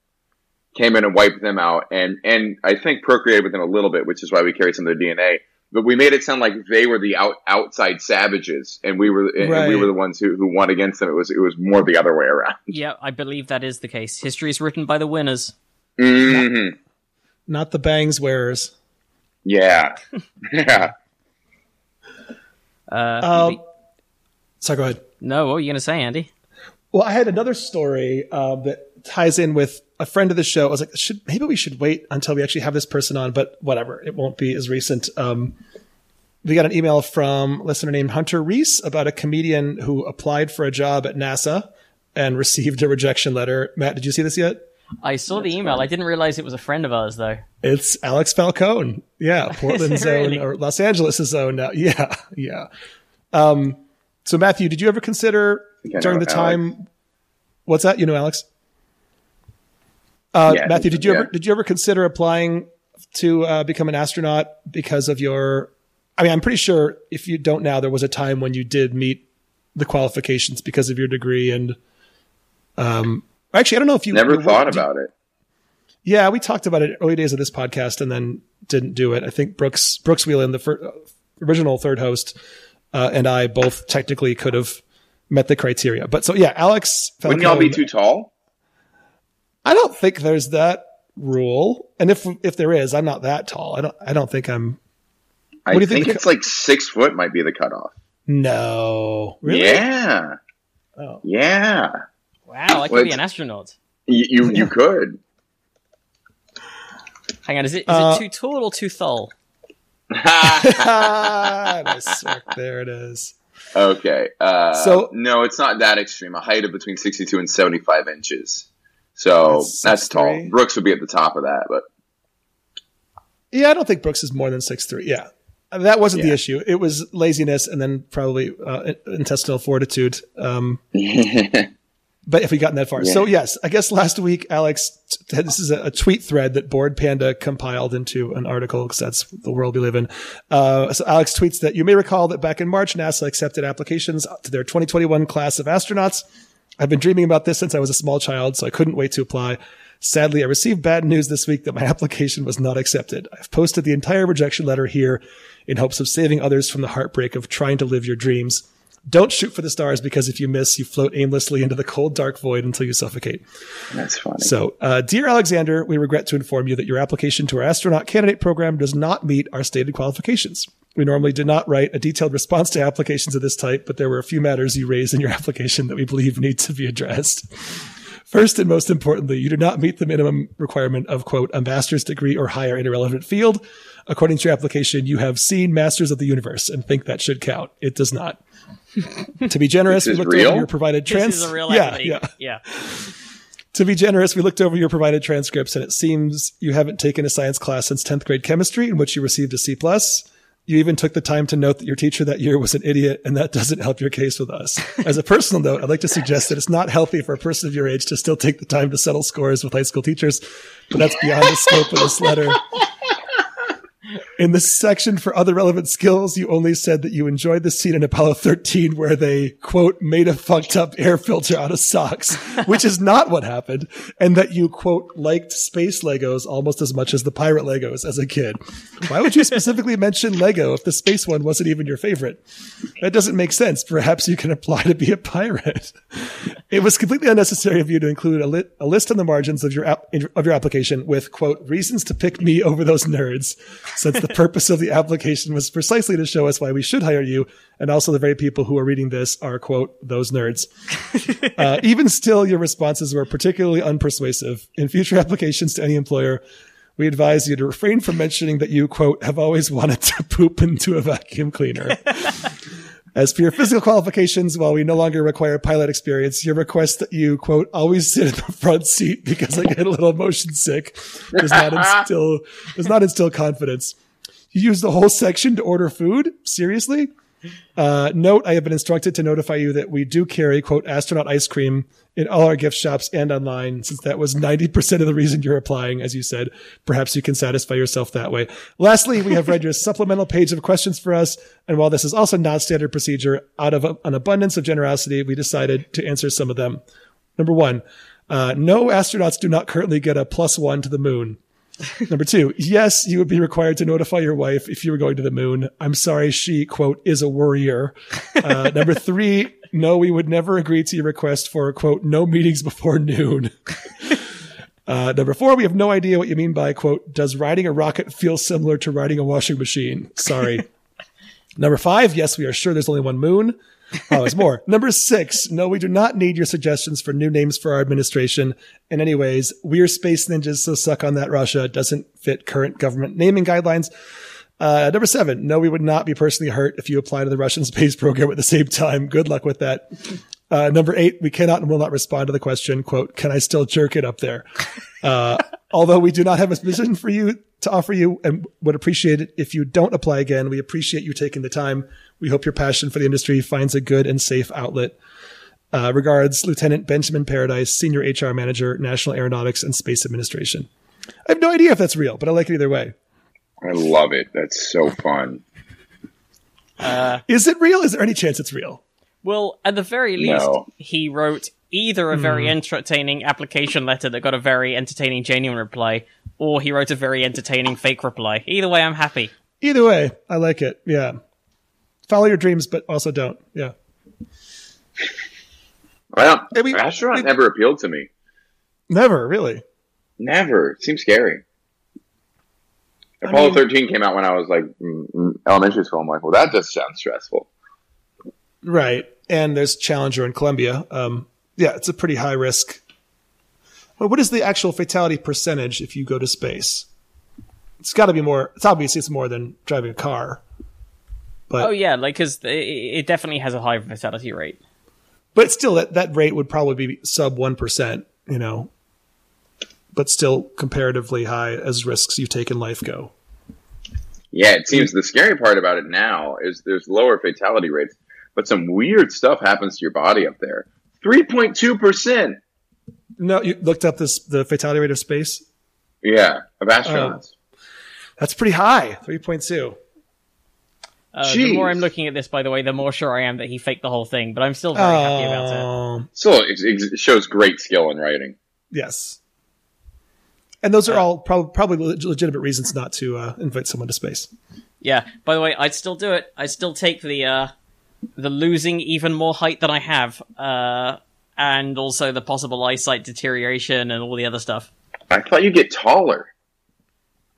came in and wiped them out, and and I think procreated with them a little bit, which is why we carry some of their DNA. But we made it sound like they were the out, outside savages, and we were and we were the ones who, who won against them. It was it was more the other way around. Yeah, I believe that is the case. History is written by the winners. hmm Not the bangs wearers. Yeah, yeah. Uh, Um, so go ahead. no, what were you going to say, Andy? Well, I had another story uh, that ties in with a friend of the show. I was like, should maybe we should wait until we actually have this person on, but whatever. It won't be as recent. Um, we got an email from a listener named Hunter Reese about a comedian who applied for a job at NASA and received a rejection letter. Matt, did you see this yet? I saw the email. I didn't realize it was a friend of ours, though. It's Alex Falcone. Yeah, Portland it zone really? or Los Angeles zone now. Yeah, yeah. Um, so Matthew, did you ever consider during know the time? What's that? You know, Alex. Uh, Yeah, Matthew, did you yeah. ever did you ever consider applying to uh, become an astronaut because of your? I mean, I'm pretty sure if you don't now, there was a time when you did meet the qualifications because of your degree and. Um, actually, I don't know if you Never thought did- about it. yeah, we talked about it early days of this podcast and then didn't do it. I think Brooks Brooks Wheelan, the fir- original third host, uh, and I both technically could have met the criteria. But so yeah, Alex. Wouldn't y'all be too tall? I don't think there's that rule, and if if there is, I'm not that tall. I don't. I don't think I'm. I What do you think, think the it's like six foot might be the cutoff. No, really? Yeah, Oh. yeah. Wow, I could Well, be an astronaut. You you, you could. Hang on, is it is Uh, it too tall or too tall? nice work. There it is. okay. Uh, So- no, it's not that extreme. A height of between sixty-two and seventy-five inches. So That's that's, tall. 6'3". Brooks would be at the top of that, but Yeah, I don't think Brooks is more than six three. Yeah, that wasn't the issue. It was laziness and then probably uh, intestinal fortitude. Um, but if we gotten that far, Yeah. so yes, I guess last week Alex, t- this is a, a tweet thread that Bored Panda compiled into an article because that's the world we live in. Uh, so Alex tweets that you may recall that back in March, NASA accepted applications to their 2021 class of astronauts. I've been dreaming about this since I was a small child, so I couldn't wait to apply. Sadly, I received bad news this week that my application was not accepted. I've posted the entire rejection letter here in hopes of saving others from the heartbreak of trying to live your dreams. Don't shoot for the stars because if you miss, you float aimlessly into the cold, dark void until you suffocate. that's funny. So, uh, dear Alexander, we regret to inform you that your application to our astronaut candidate program does not meet our stated qualifications. We normally do not write a detailed response to applications of this type, but there were a few matters you raised in your application that we believe need to be addressed. First and most importantly, you do not meet the minimum requirement of quote, a master's degree or higher in a relevant field. According to your application, you have seen Masters of the Universe and think that should count. It does not. to be generous, This we looked real? over your provided This trans. real yeah, yeah. yeah. To be generous, we looked over your provided transcripts and it seems you haven't taken a science class since 10th grade chemistry in which you received a C plus. You even took the time to note that your teacher that year was an idiot and that doesn't help your case with us. As a personal note, I'd like to suggest that it's not healthy for a person of your age to still take the time to settle scores with high school teachers, but that's beyond the scope of this letter. In the section for other relevant skills, you only said that you enjoyed the scene in Apollo 13 where they, quote, made a fucked up air filter out of socks, which is not what happened, and that you, quote, liked space Legos almost as much as the pirate Legos as a kid. Why would you specifically mention Lego if the space one wasn't even your favorite? That doesn't make sense. Perhaps you can apply to be a pirate. It was completely unnecessary of you to include a, lit, a list on the margins of your app, of your application with quote reasons to pick me over those nerds, since the purpose of the application was precisely to show us why we should hire you, and also the very people who are reading this are quote those nerds. uh, even still, your responses were particularly unpersuasive. In future applications to any employer, we advise you to refrain from mentioning that you quote have always wanted to poop into a vacuum cleaner. As for your physical qualifications, while we no longer require pilot experience, your request that you, quote, always sit in the front seat because I get a little motion sick does not instill, does not instill confidence. You use the whole section to order food? Seriously? Uh, note, I have been instructed to notify you that we do carry, quote, astronaut ice cream in all our gift shops and online, since that was 90% of the reason you're applying, as you said. Perhaps you can satisfy yourself that way. Lastly, we have read your supplemental page of questions for us. And while this is also not standard procedure, out of a- an abundance of generosity, we decided to answer some of them. Number one, uh, no astronauts do not currently get a plus one to the moon. Number two, yes, you would be required to notify your wife if you were going to the moon. I'm sorry, she, quote, is a worrier. Uh, number three, no, we would never agree to your request for, quote, no meetings before noon. Uh, number four, we have no idea what you mean by, quote, does riding a rocket feel similar to riding a washing machine? Sorry. Number five, yes, we are sure there's only one moon. Oh, there's more. Number six, no, we do not need your suggestions for new names for our administration. And anyways, we're space ninjas, so suck on that Russia doesn't fit current government naming guidelines. Uh, number seven, no, we would not be personally hurt if you apply to the Russian space program at the same time. Good luck with that. Uh, number eight, we cannot and will not respond to the question, quote, can I still jerk it up there? Uh, although we do not have a position for you to offer you and would appreciate it if you don't apply again. We appreciate you taking the time. We hope your passion for the industry finds a good and safe outlet. Uh, regards, Lieutenant Benjamin Paradise, Senior HR Manager, National Aeronautics and Space Administration. I have no idea if that's real, but I like it either way. I love it. That's so fun. Is it real? Is there any chance it's real? Well, at the very least, No. he wrote either a very entertaining application letter that got a very entertaining genuine reply, or he wrote a very entertaining fake reply. Either way, I'm happy. Either way, I like it. Yeah. Follow your dreams, but also don't. Yeah. Well, we- astronaut we- never appealed to me. Never, really. Never. It seems scary. Apollo mean- 13 came out when I was like elementary school. I'm like, well, that just sounds stressful. Right. And there's Challenger in Columbia. Um, yeah, it's a pretty high risk. Well, what is the actual fatality percentage if you go to space? It's got to be more. It's obviously it's more than driving a car. But Oh yeah, like because it, it definitely has a high fatality rate. but still, that that rate would probably be sub one percent. You know, but still comparatively high as risks you take in life go. Yeah, it seems the scary part about it now is there's lower fatality rates, but some weird stuff happens to your body up there. 3.2%. No, you looked up this the fatality rate of space. Yeah, of astronauts. Oh. That's pretty high, three point two. Uh, the more I'm looking at this, by the way, the more sure I am that he faked the whole thing. But I'm still very happy about it. Um, Still, it, it shows great skill in writing. Yes. And those are all prob- probably legitimate reasons not to uh, invite someone to space. Yeah. By the way, I'd still do it. I'd still take the uh, the losing even more height than I have, uh, and also the possible eyesight deterioration and all the other stuff. I thought you'd get taller.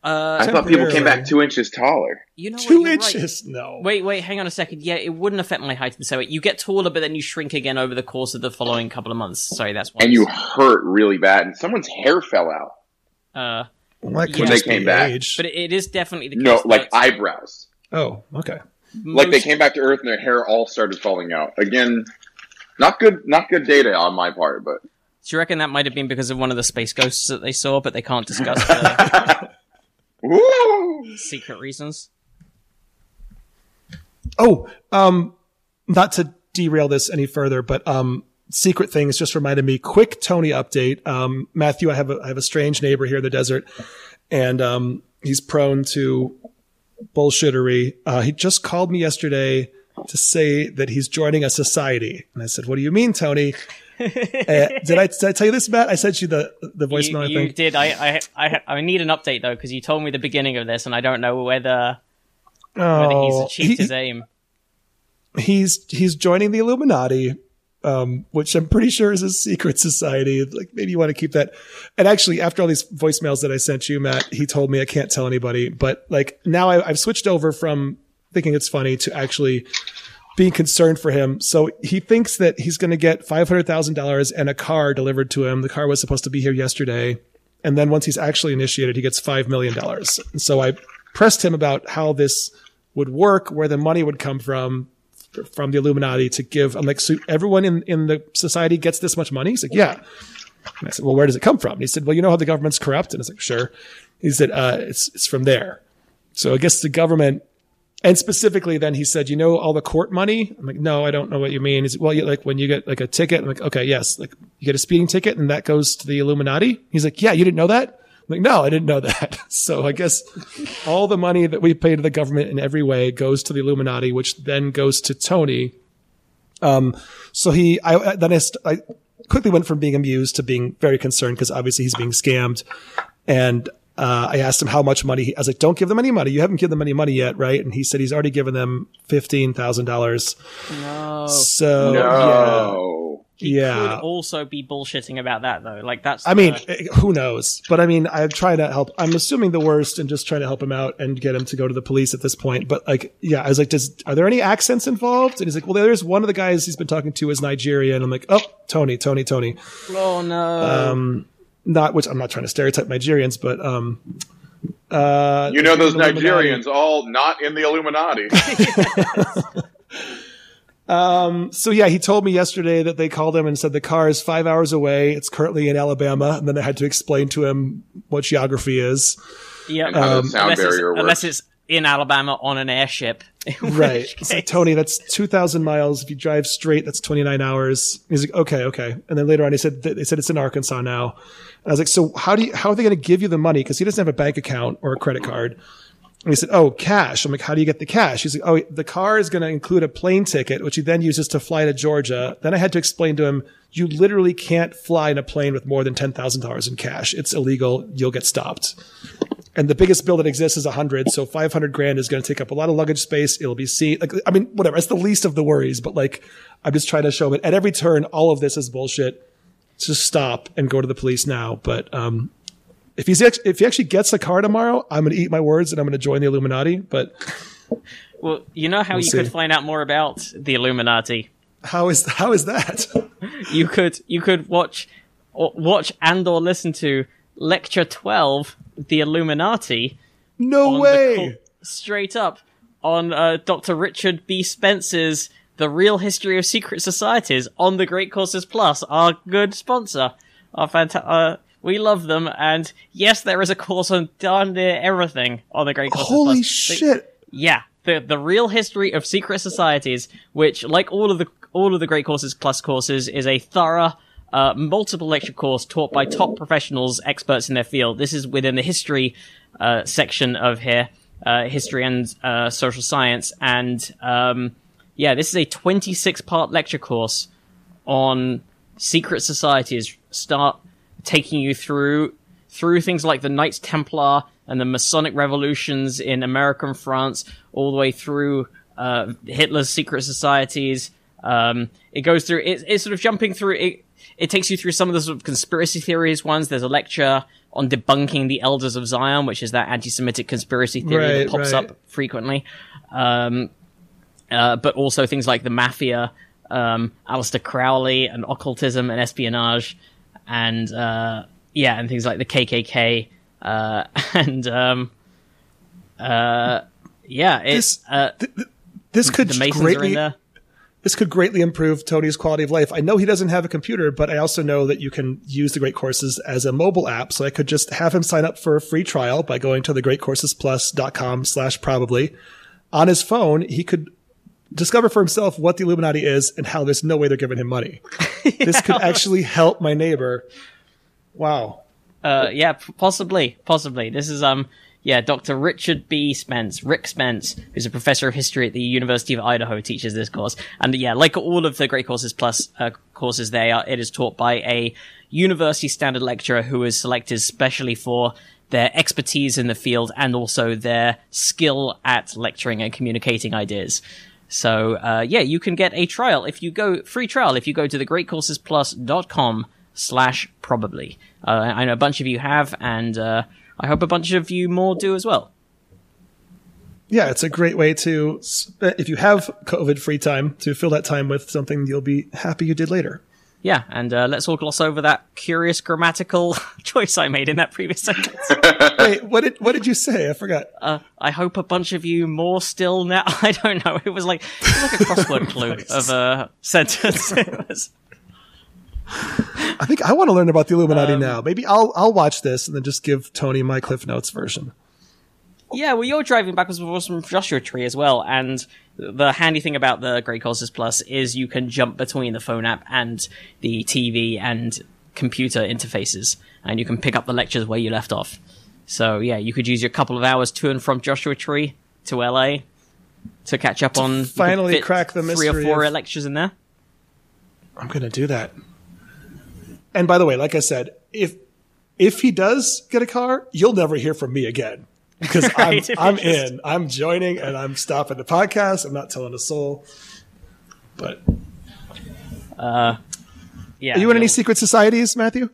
Uh, I thought people came back two inches taller. you know, what, Two you're right. inches? No. Wait, wait, hang on a second. Yeah, it wouldn't affect my height and so you get taller, but then you shrink again over the course of the following couple of months. Sorry, that's why. And you hurt really bad, and someone's hair fell out. Uh, Well, that could When they just be came back. age. but it, it is definitely the case. No, like that eyebrows. oh, okay. Like they came back to Earth and their hair all started falling out. Again, not good, not good data on my part, but Do you reckon that might have been because of one of the space ghosts that they saw, but they can't discuss the Woo! secret reasons? Oh, um, not to derail this any further, but um, secret things just reminded me. Quick Tony update. Um, Matthew, I have a I have a strange neighbor here in the desert, and um, he's prone to bullshittery. Uh, he just called me yesterday to say that he's joining a society, and I said, "What do you mean, Tony?" Uh, did I did I tell you this, Matt? I sent you the the voicemail. you, I you think. did. I, I, I, I need an update though because you told me the beginning of this, and I don't know whether whether he's Oh, achieved he- his aim. he's he's joining the Illuminati, um, which I'm pretty sure is a secret society. Like maybe you want to keep that. And actually, after all these voicemails that I sent you, Matt, he told me I can't tell anybody. But like now, I, I've switched over from thinking it's funny to actually being concerned for him. So he thinks that he's going to get five hundred thousand dollars and a car delivered to him. The car was supposed to be here yesterday. And then once he's actually initiated, he gets $5 million. And so I pressed him about how this would work, where the money would come from, from the Illuminati to give. I'm like, so everyone in, in the society gets this much money? He's like, yeah. And I said, well, where does it come from? And he said, well, you know how the government's corrupt? And I was like, sure. He said, uh, it's, it's from there. So I guess the government, and specifically then he said, you know, all the court money? I'm like, no, I don't know what you mean. Like, well, you, like when you get like a ticket, I'm like, okay, yes, like you get a speeding ticket and that goes to the Illuminati. He's like, yeah, you didn't know that? I'm like, no, I didn't know that. So I guess all the money that we pay to the government in every way goes to the Illuminati, which then goes to Tony. Um, so he, I, then I, I quickly went from being amused to being very concerned because obviously he's being scammed. And, uh, I asked him how much money he, I was like, don't give them any money. You haven't given them any money yet, right? And he said he's already given them $15,000. No. So, no. yeah. Yeah. Could also be bullshitting about that though. Like that's. I mean, uh, eh, who knows? But I mean, I'm trying to help. I'm assuming the worst and just trying to help him out and get him to go to the police at this point. But like, yeah, I was like, does, are there any accents involved? And he's like, well, there's one of the guys he's been talking to is Nigerian. And I'm like, oh, Tony, Tony, Tony. oh no. Um, not, which I'm not trying to stereotype Nigerians, but, um, uh, You know those Nigerians all not in the Illuminati. Um, so yeah, he told me yesterday that they called him and said the car is five hours away. It's currently in Alabama. And then I had to explain to him what geography is. yeah. and how the um, sound unless, it's, barrier works. unless it's in Alabama on an airship. Right. which It's like, case- Tony, that's 2,000 miles. If you drive straight, that's 29 hours. He's like, okay, okay. And then later on, he said, they said it's in Arkansas now. I was like, so how do you, how are they going to give you the money? Cause he doesn't have a bank account or a credit card. And he said, oh, cash. I'm like, how do you get the cash? He's like, oh, the car is going to include a plane ticket, which he then uses to fly to Georgia. Then I had to explain to him, you literally can't fly in a plane with more than $10,000 in cash. It's illegal. You'll get stopped. And the biggest bill that exists is a hundred. So 500 grand is going to take up a lot of luggage space. It'll be seen. Like, I mean, whatever. It's the least of the worries, but like, I'm just trying to show him at every turn, all of this is bullshit. Just stop and go to the police now. But, um, If he's act- if he actually gets the car tomorrow, I'm going to eat my words and I'm going to join the Illuminati. But Well, you know how We'll you see. could find out more about the Illuminati. how is how is that? You could you could watch or watch and or listen to lecture 12 the Illuminati No way. cul- straight up on uh, Dr. Richard B. Spence's The Real History of Secret Societies on the Great Courses Plus, our good sponsor. Our fanta- uh, we love them, and yes, there is a course on darn near everything on the Great Courses Plus. Holy Plus. shit! Yeah, the the real history of secret societies, which, like all of the all of the Great Courses Plus courses, is a thorough, uh, multiple lecture course taught by top professionals, experts in their field. This is within the history uh, section of here, uh, history and uh, social science, and um, yeah, this is a 26 part lecture course on secret societies. Start taking you through through things like the Knights Templar and the Masonic revolutions in America and France, all the way through uh, Hitler's secret societies. Um, it goes through. It, it's sort of jumping through. It, it takes you through some of the sort of conspiracy theories ones. There's a lecture on debunking the Elders of Zion, which is that anti-Semitic conspiracy theory Right, that pops right. up frequently. Um, uh, but also things like the mafia, um, Aleister Crowley, and occultism and espionage, and uh, yeah, and things like the KKK, uh, and um, uh, yeah, it's This- uh, This could the Masons are greatly in there. this could greatly improve Tony's quality of life. I know he doesn't have a computer, but I also know that you can use the Great Courses as a mobile app. So I could just have him sign up for a free trial by going to thegreatcoursesplus.com slash probably. On his phone, he could discover for himself what the Illuminati is and how there's no way they're giving him money. This could actually help my neighbor. Wow. Uh, yeah, possibly, possibly. This is um, yeah, Dr. Richard B. Spence, Rick Spence, who's a professor of history at the University of Idaho, teaches this course. And yeah, like all of the Great Courses Plus uh, courses, they are it is taught by a university standard lecturer who is selected specially for their expertise in the field and also their skill at lecturing and communicating ideas. So uh, yeah, you can get a trial if you go free trial if you go to thegreatcoursesplus.com slash probably. Uh, I know a bunch of you have, and uh, I hope a bunch of you more do as well. Yeah, it's a great way to, if you have COVID free time, to fill that time with something you'll be happy you did later. Yeah, and uh, let's all gloss over that curious grammatical choice I made in that previous sentence. Wait, what did what did you say? I forgot. Uh, I hope a bunch of you more still now. I don't know. It was like it was like a crossword clue of a sentence. Was- I think I want to learn about the Illuminati now. Maybe I'll I'll watch this and then just give Tony my Cliff Notes version. Yeah, well, you're driving backwards and forwards from Joshua Tree as well, and the handy thing about the Great Courses Plus is you can jump between the phone app and the TV and computer interfaces, and you can pick up the lectures where you left off. So yeah, you could use your couple of hours to and from Joshua Tree to LA to catch up on finally crack the mystery. three or four of- lectures in there. I'm gonna do that. And by the way, like I said, if if he does get a car, you'll never hear from me again because I'm I'm just- in. I'm joining, and I'm stopping the podcast. I'm not telling a soul. But Uh, Yeah, are you in any secret societies, Matthew?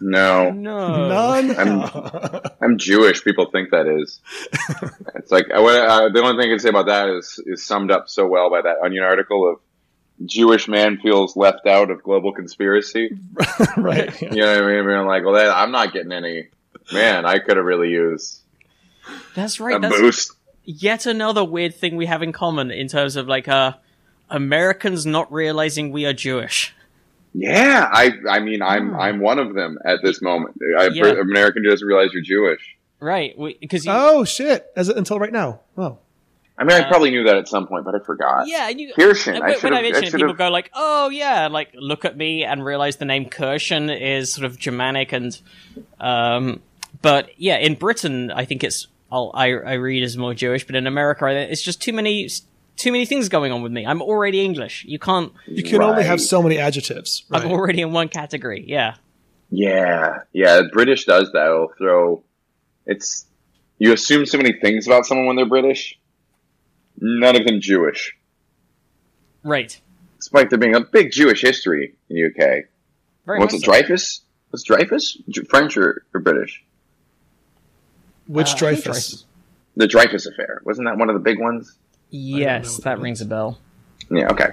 No, No, None. I'm I'm Jewish. People think that is. it's like I, uh, the only thing I can say about that is is summed up so well by that Onion article of Jewish man feels left out of global conspiracy. right. You know what I mean? Being like, well, that, I'm not getting any. Man, I could have really used that's a right. That's boost. yet another weird thing we have in common in terms of like uh Americans not realizing we are Jewish. Yeah, I I mean, I'm I'm one of them at this moment. I, Yeah. American doesn't realize you're Jewish. Right, because you, Oh shit! As until right now. Oh, I mean, I probably knew that at some point, but I forgot. yeah, and you Kirshen, and I when, when I should've- I mention it, people go like, "Oh yeah," like look at me and realize the name Kirshen is sort of Germanic and, um, but yeah, in Britain, I think it's I'll, I I read as more Jewish, but in America, it's just too many too many things going on with me. I'm already English. You can't. you can only have so many adjectives. Right. I'm already in one category. Yeah. Yeah, yeah. British does that. It'll throw. It's you assume so many things about someone when they're British. None of them Jewish, Right. despite there being a big Jewish history in the UK. Very What's much it, so. Dreyfus? Was Dreyfus French or, or British? Which Uh, Dreyfus? Dreyfus. The Dreyfus affair wasn't that one of the big ones? Yes, that that rings a bell. Yeah. Okay.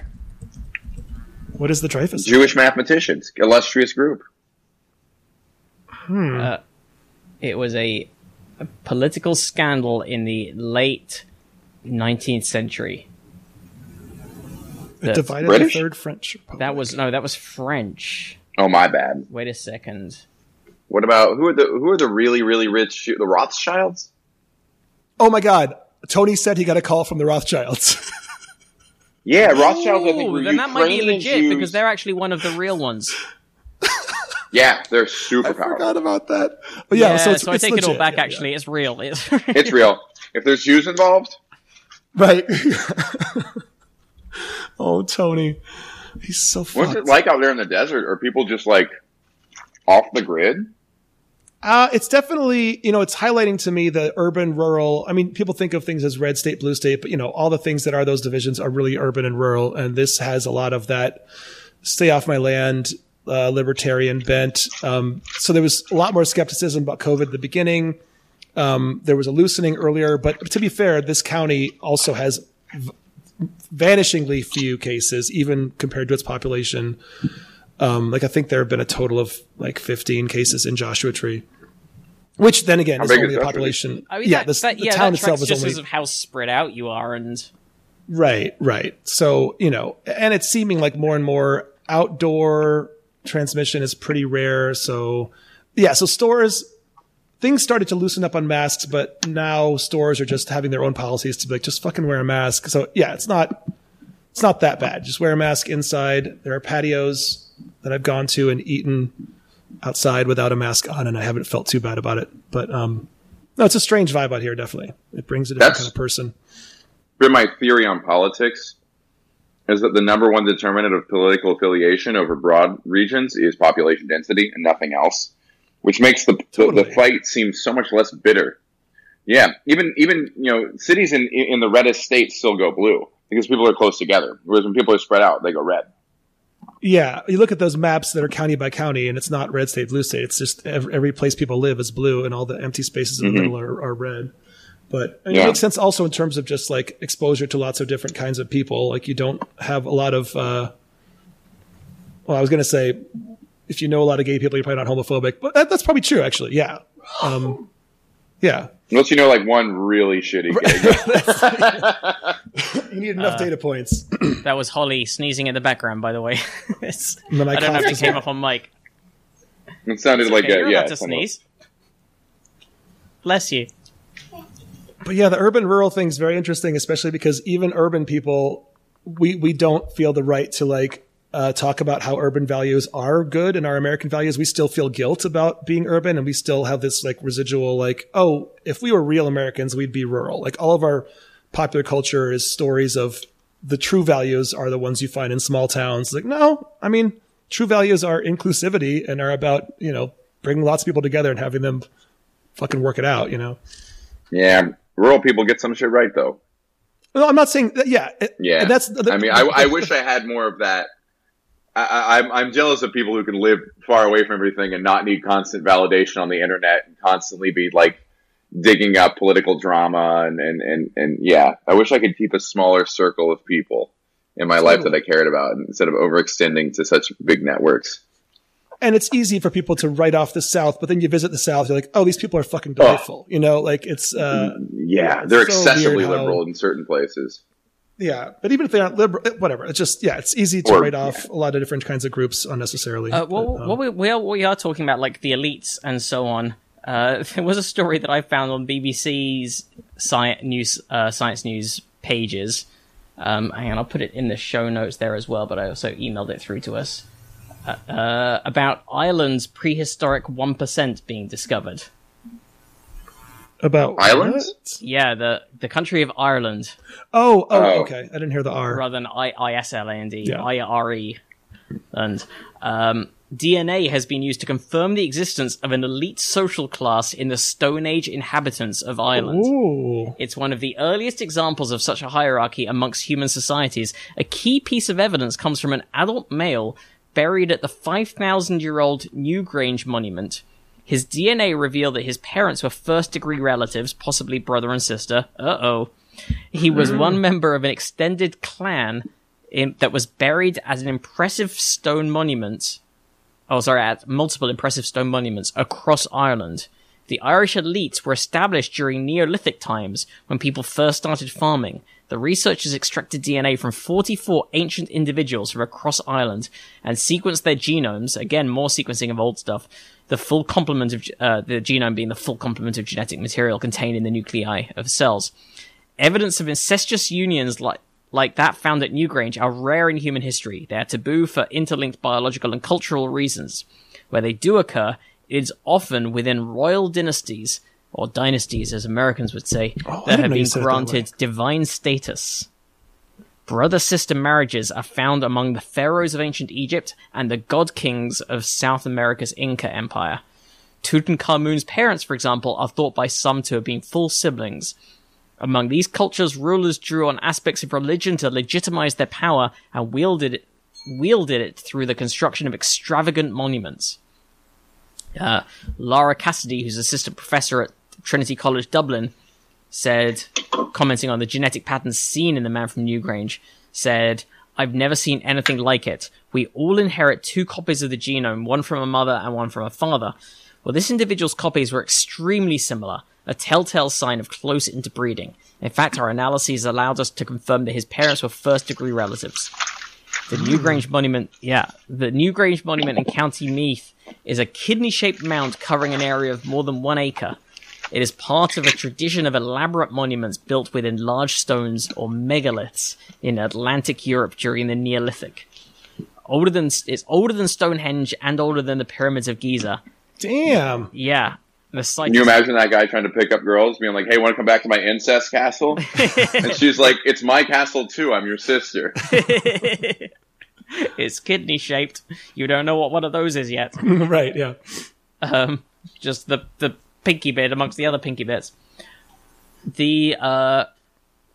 What is the Dreyfus? Jewish mathematicians, illustrious group. Hmm. Uh, it was a, a political scandal in the late 19th century. It divided British? the Third French Republic. That was no, that was French. Oh my bad. Wait a second. What about who are the who are the really really rich the Rothschilds? Oh my God! Tony said he got a call from the Rothschilds. Yeah, Rothschilds. I think Ooh, were then that might be legit Jews. because they're actually one of the real ones. yeah, they're super I powerful. forgot about that. But yeah, so, it's, I it's take it all legit. back. Yeah, yeah. actually, it's real. It's, It's real. If there's Jews involved, Right. oh, Tony. He's so what's it like out there in the desert? Are people just like off the grid? Uh, it's definitely, you know, it's highlighting to me the urban rural. I mean, people think of things as red state, blue state, but you know, all the things that are those divisions are really urban and rural. And this has a lot of that stay off my land, uh, libertarian bent. Um, so there was a lot more skepticism about COVID at the beginning. Um, there was a loosening earlier, but to be fair, this county also has v- vanishingly few cases, even compared to its population. Um, like I think there have been a total of like 15 cases in Joshua Tree, which then again How is big only is a Joshua Tree? population. I mean, yeah, that, this, that, the town that itself is just only as of how spread out you are, and right, right. So you know, and it's seeming like more and more outdoor transmission is pretty rare. So yeah, so stores things started to loosen up on masks, but now stores are just having their own policies to be like just fucking wear a mask. So yeah, it's not it's not that bad. Just wear a mask inside. There are patios that I've gone to and eaten outside without a mask on, and I haven't felt too bad about it. But um, no, it's a strange vibe out here. Definitely, it brings a different That's- kind of person. Been my theory on politics is that the number one determinant of political affiliation over broad regions is population density and nothing else, which makes the the, the fight seem so much less bitter. Yeah, even even you know cities in in the reddest states still go blue because people are close together, whereas when people are spread out, they go red. Yeah, you look at those maps that are county by county, and it's not red state, blue state. It's just every, every place people live is blue, and all the empty spaces in the Mhm. middle are, are red. But I mean, Yeah. it makes sense also in terms of just like exposure to lots of different kinds of people. Like you don't have a lot of. Uh, well, I was going to say, if you know a lot of gay people, you're probably not homophobic, but that, that's probably true, actually. Yeah, um, yeah. Unless you know like one really shitty gig. You need enough uh, data points. that was Holly sneezing in the background. By the way, It's- And I I don't know if coughed it came well. up on mic. it sounded like Okay, a you're yeah. about to sneeze. Bless you. But yeah, the urban rural thing is very interesting, especially because even urban people, we we don't feel the right to like uh, talk about how urban values are good and our American values. We still feel guilt about being urban, and we still have this like residual like, oh, if we were real Americans, we'd be rural. Like all of our popular culture is stories of the true values are the ones you find in small towns. Like no, I mean, true values are inclusivity and are about you know bringing lots of people together and having them fucking work it out. You know. Yeah, rural people get some shit right though. No, I'm not saying that. Yeah, Yeah, and that's. The, I mean, I, I wish I had more of that. I, I, I'm I'm jealous of people who can live far away from everything and not need constant validation on the internet and constantly be like digging up political drama and and and, and yeah. I wish I could keep a smaller circle of people in my life that I cared about instead of overextending to such big networks. and it's easy for people to write off the South, but then you visit the South, you're like, oh, these people are fucking delightful. You know, like it's. uh Yeah, they're so excessively weird how- liberal in certain places. Yeah, but even if they aren't liberal, whatever. It's just yeah, it's easy to Or- write off a lot of different kinds of groups unnecessarily. Uh, well, But, um, what we, we, are, we are talking about, like the elites and so on. Uh, there was a story that I found on BBC's science news, uh, science news pages. Um, hang on, I'll put it in the show notes there as well. But I also emailed it through to us uh, uh, about Ireland's prehistoric one percent being discovered. About Ireland? what? Yeah, the the country of Ireland, Oh, oh, Oh. okay. I didn't hear the R. rather than I I S L A N D, Yeah. I R E, and um, DNA has been used to confirm the existence of an elite social class in the Stone Age inhabitants of Ireland. Ooh. It's one of the earliest examples of such a hierarchy amongst human societies. A key piece of evidence comes from an adult male buried at the 5,000 year old Newgrange monument. His DNA revealed that his parents were first degree relatives, possibly brother and sister. Uh oh. He was one member of an extended clan in, that was buried as an impressive stone monument. Oh, sorry, at multiple impressive stone monuments across Ireland. The Irish elites were established during Neolithic times when people first started farming. The researchers extracted DNA from 44 ancient individuals from across Ireland and sequenced their genomes. Again, more sequencing of old stuff. The full complement of uh, the genome being the full complement of genetic material contained in the nuclei of cells. Evidence of incestuous unions like like that found at Newgrange are rare in human history. They are taboo for interlinked biological and cultural reasons. Where they do occur, it is often within royal dynasties, or dynasties as Americans would say, Oh, that have been said it that granted divine status. Brother sister marriages are found among the pharaohs of ancient Egypt and the god kings of South America's Inca Empire. Tutankhamun's parents, for example, are thought by some to have been full siblings. Among these cultures, rulers drew on aspects of religion to legitimize their power and wielded it, wielded it through the construction of extravagant monuments. Uh, Lara Cassidy, who's assistant professor at Trinity College Dublin, said, commenting on the genetic patterns seen in the man from Newgrange, said, I've never seen anything like it. We all inherit two copies of the genome, one from a mother and one from a father. Well, this individual's copies were extremely similar, a telltale sign of close interbreeding. In fact, our analyses allowed us to confirm that his parents were first degree relatives. The Newgrange Monument, yeah, the Newgrange Monument in County Meath is a kidney shaped mound covering an area of more than one acre. It is part of a tradition of elaborate monuments built within large stones or megaliths in Atlantic Europe during the Neolithic. Older than it's older than Stonehenge and older than the pyramids of Giza. Damn. Yeah, the site. Can you imagine that guy trying to pick up girls, being like, "Hey, want to come back to my incest castle?" and she's like, "It's my castle too. I'm your sister." it's kidney shaped. You don't know what one of those is yet. right. Yeah. um, just the the pinky bit amongst the other pinky bits. The uh,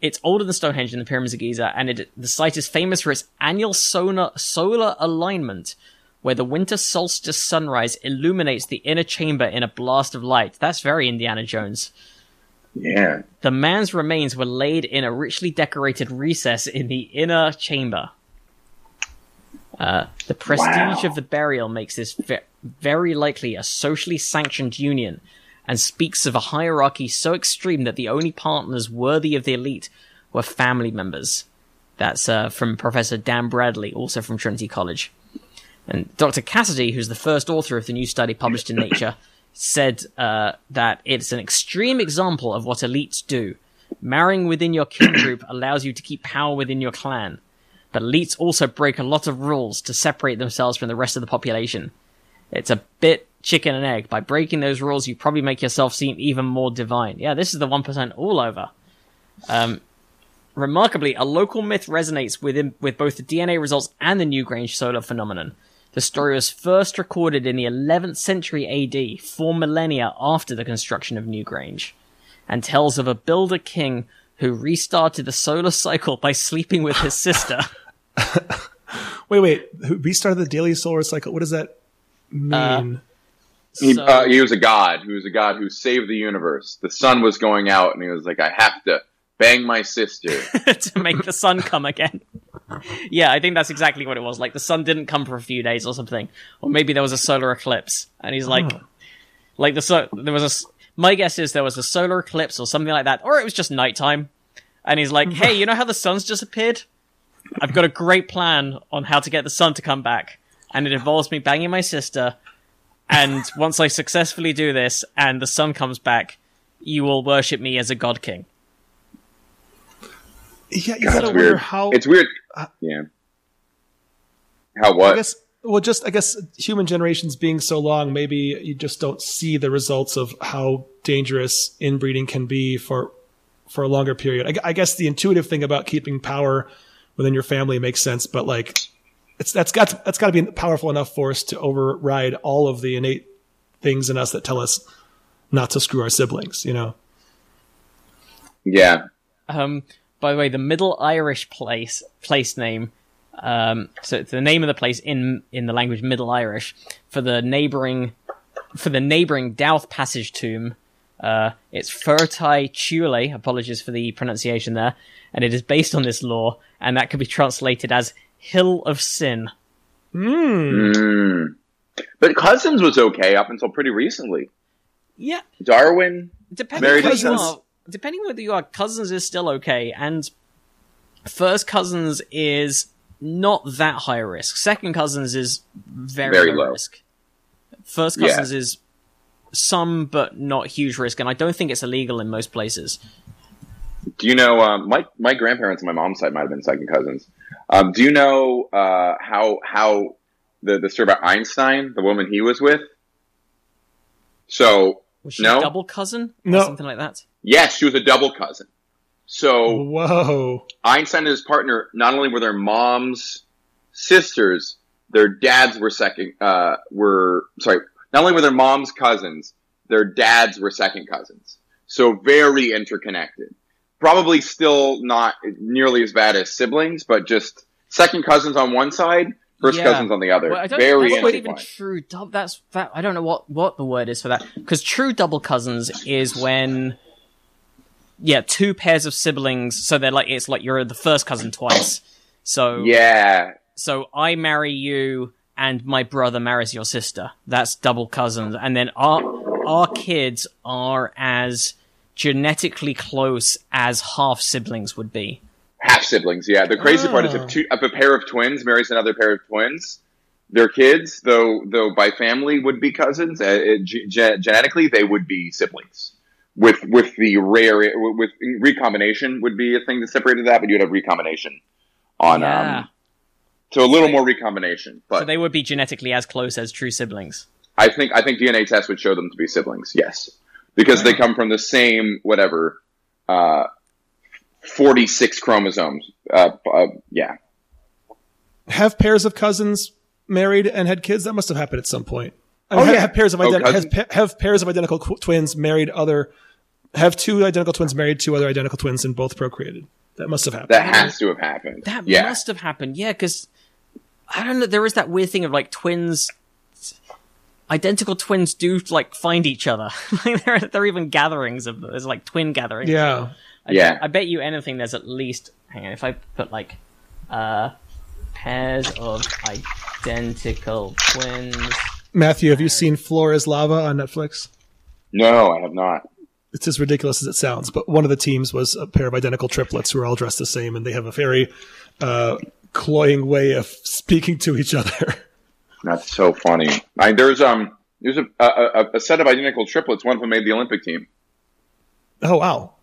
it's older than Stonehenge and the pyramids of Giza, and it, the site is famous for its annual solar solar alignment, where the winter solstice sunrise illuminates the inner chamber in a blast of light. That's very Indiana Jones. Yeah. The man's remains were laid in a richly decorated recess in the inner chamber. Uh, the prestige Wow. of the burial makes this ve- very likely a socially sanctioned union, and speaks of a hierarchy so extreme that the only partners worthy of the elite were family members. That's uh, from Professor Dan Bradley, also from Trinity College. And Dr. Cassidy, who's the first author of the new study published in Nature, said uh, that it's an extreme example of what elites do. Marrying within your kin group allows you to keep power within your clan. But elites also break a lot of rules to separate themselves from the rest of the population. It's a bit chicken and egg. By breaking those rules, you probably make yourself seem even more divine. Yeah, this is the 1% all over. Um, remarkably, a local myth resonates within, with both the DNA results and the Newgrange solar phenomenon. The story was first recorded in the 11th century AD, four millennia after the construction of Newgrange, and tells of a builder king who restarted the solar cycle by sleeping with his sister. Wait, wait. Who restarted the daily solar cycle? What is that mean? He, So- uh, he was a god. He was a god who saved the universe. The sun was going out, and he was like, "I have to bang my sister." to make the sun come again. yeah, I think that's exactly what it was. Like the sun didn't come for a few days or something, or maybe there was a solar eclipse, and he's like, like the so there was a. My guess is there was a solar eclipse or something like that, or it was just nighttime, and he's like, "Hey, you know how the sun's disappeared? I've got a great plan on how to get the sun to come back, and it involves me banging my sister. And once I successfully do this, and the sun comes back, you will worship me as a god king." yeah, you God, gotta it's wonder weird. how. It's weird. Uh, yeah. How what? I guess. Well, just I guess human generations being so long, maybe you just don't see the results of how dangerous inbreeding can be for for a longer period. I, I guess the intuitive thing about keeping power within your family makes sense, but like, it's that's got that's got to be a powerful enough force to override all of the innate things in us that tell us not to screw our siblings. You know. yeah. Um, by the way, the Middle Irish place place name Um, so it's the name of the place in in the language Middle Irish for the neighboring for the neighboring Dowth Passage tomb. Uh, it's Fertae Chuile. Apologies for the pronunciation there, and it is based on this law, and that could be translated as Hill of Sin. Mm. But Cousins was okay up until pretty recently. Yeah, Darwin, depending Married whether you cousins. are, depending whether you are cousins is still okay, and first cousins is not that high risk. Second cousins is very, Very low, low. risk. First Yeah. cousins is some but not huge risk, and I don't think it's illegal in most places. do you know um, my my grandparents on my mom's side might have been second cousins? Um, do you know uh, how how the the story about Einstein, the woman he was with? So Was she No. a double cousin or No. something like that? yes, she was a double cousin. So Whoa. Einstein and his partner not only were their moms sisters, their dads were second uh, were sorry, not only were their moms cousins, their dads were second cousins. So very interconnected. Probably still not nearly as bad as siblings, but just second cousins on one side, first Yeah. cousins on the other. Well, I don't, very that's not even true. That's that. I don't know what what the word is for that. Because true double cousins is when, yeah, two pairs of siblings. So they're like it's like you're the first cousin twice. So Yeah, so I marry you, and my brother marries your sister. That's double cousins, and then our our kids are as genetically close as half siblings would be. half siblings. Yeah, the crazy part is Oh. if two if a pair of twins marries another pair of twins, their kids, though though by family would be cousins, uh, uh, ge- ge- genetically they would be siblings. With with the rare with recombination would be a thing that separated that, but you'd have recombination on Yeah. um. So a little more recombination, but So they would be genetically as close as true siblings. I think I think DNA tests would show them to be siblings. Yes, because they come from the same whatever. Uh, 46 chromosomes. Uh, uh, yeah. Have pairs of cousins married and had kids? That must have happened at some point. I Oh, mean, have, yeah. have pairs of Oh, have, pa- have pairs of identical qu- twins married other have two identical twins married two other identical twins and both procreated. That must have happened. That has to have happened. That yeah. must have happened, yeah, because I don't know. There is that weird thing of like twins, identical twins do like find each other. like there, are, there are even gatherings of there's like twin gatherings. yeah. I, Yeah. I bet you anything. There's at least hang on. If I put like uh pairs of identical twins. Matthew, have you seen Floor is Lava on Netflix? No, I have not. It's as ridiculous as it sounds, but one of the teams was a pair of identical triplets who are all dressed the same and they have a very uh, cloying way of speaking to each other. That's so funny. I, there's um there's a, a a- a set of identical triplets. One of them made the Olympic team. oh, wow.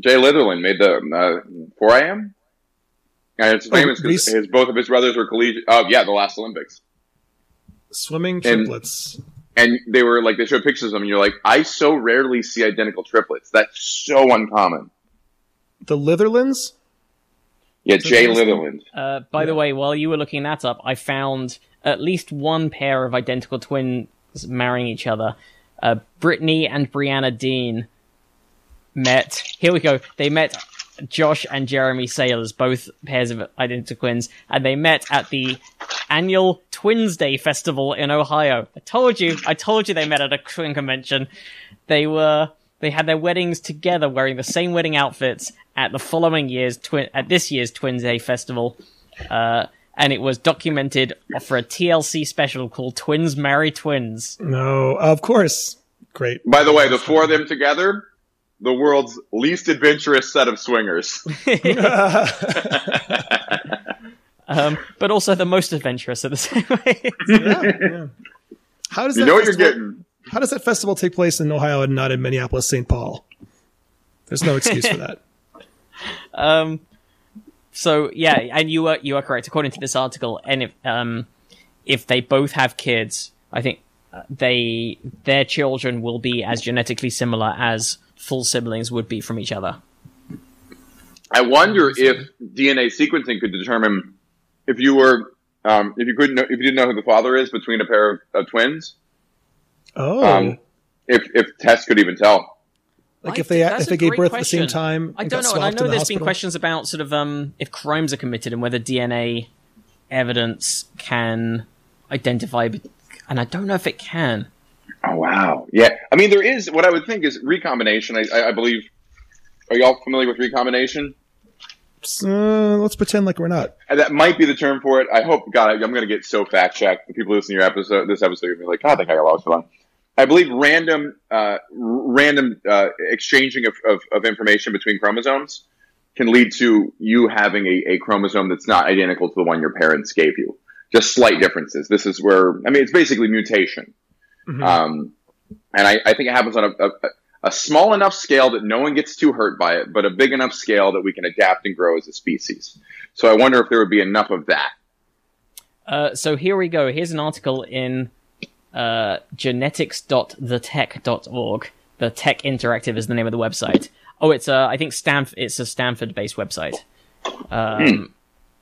Jay Litherland made the uh, 4 a.m. And it's famous because Reese- his both of his brothers were collegiate. Oh yeah, the last Olympics. Swimming triplets. And they were like they showed pictures of them, and you're like, I so rarely see identical triplets. That's so uncommon. the Litherlands? Yeah, Jay Litherland. Uh, by the way, while you were looking that up, I found at least one pair of identical twins marrying each other. Uh, Brittany and Brianna Dean met. Here we go. They met Josh and Jeremy Sailors, both pairs of identical twins, and they met at the annual Twins Day Festival in Ohio. I told you. I told you they met at a twin convention. They were. They had their weddings together, wearing the same wedding outfits at the following year's twin at this year's Twins Day Festival. Uh, and it was documented for a TLC special called Twins Marry Twins. No, of course. Great. By the way, the four of them together, the world's least adventurous set of swingers. Um, but also the most adventurous at the same way. yeah. How does You that know what you're festival- getting. How does that festival take place in Ohio and not in Minneapolis, St. Paul? There's no excuse for that. um, so yeah, and you are you are correct according to this article. And if um, if they both have kids, I think uh, they their children will be as genetically similar as full siblings would be from each other. I wonder if DNA sequencing could determine if you were, um, if you couldn't, know, if you didn't know who the father is between a pair of, of twins, Oh, um, if if tests could even tell. Like I if they think that's if a they gave great birth at the same time. I don't know, and I know the there's been questions about sort of um if crimes are committed and whether DNA evidence can identify, and I don't know if it can. Oh wow, yeah. I mean, there is what I would think is recombination. I, I, I believe. Are y'all familiar with recombination? Uh, let's pretend like we're not. And that might be the term for it. I hope. God, I, I'm going to get so fact checked. The people listening to your episode, this episode, are going to be like, "God, I think I got lost on." I believe random, uh, random uh, exchanging of, of, of information between chromosomes can lead to you having a, a chromosome that's not identical to the one your parents gave you. Just slight differences. This is where I mean, it's basically mutation. Um, and I, I think it happens on a, a, a small enough scale that no one gets too hurt by it, but a big enough scale that we can adapt and grow as a species. So I wonder if there would be enough of that. Uh, so here we go. Here's an article in uh, genetics.thetech.org. The Tech Interactive is the name of the website. Oh, it's a, I think Stanf- it's a Stanford-based website. Um,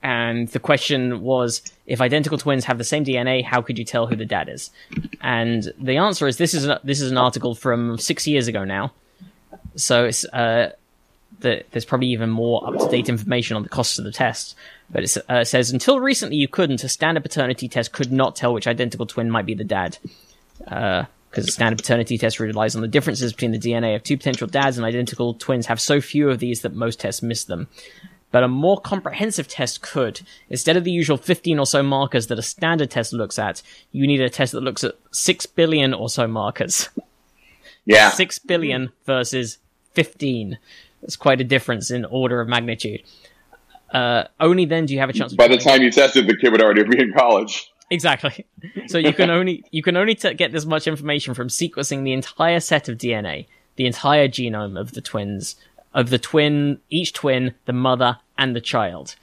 and the question was, if identical twins have the same DNA, how could you tell who the dad is? And the answer is this is a, this is an article from six years ago now. So it's uh, the, there's probably even more up to date information on the costs of the test. But uh, it says until recently you couldn't. A standard paternity test could not tell which identical twin might be the dad. Because a standard paternity test relies on the differences between the DNA of two potential dads, and identical twins have so few of these that most tests miss them. But a more comprehensive test could. Instead of the usual 15 or so markers that a standard test looks at, you need a test that looks at 6 billion or so markers. Yeah. 6 billion versus 15. That's quite a difference in order of magnitude. Uh, only then do you have a chance. By the telling- time you tested, the kid would already be in college. Exactly. So you can only you can only t- get this much information from sequencing the entire set of DNA, the entire genome of the twins, of the twin, each twin, the mother, and the child.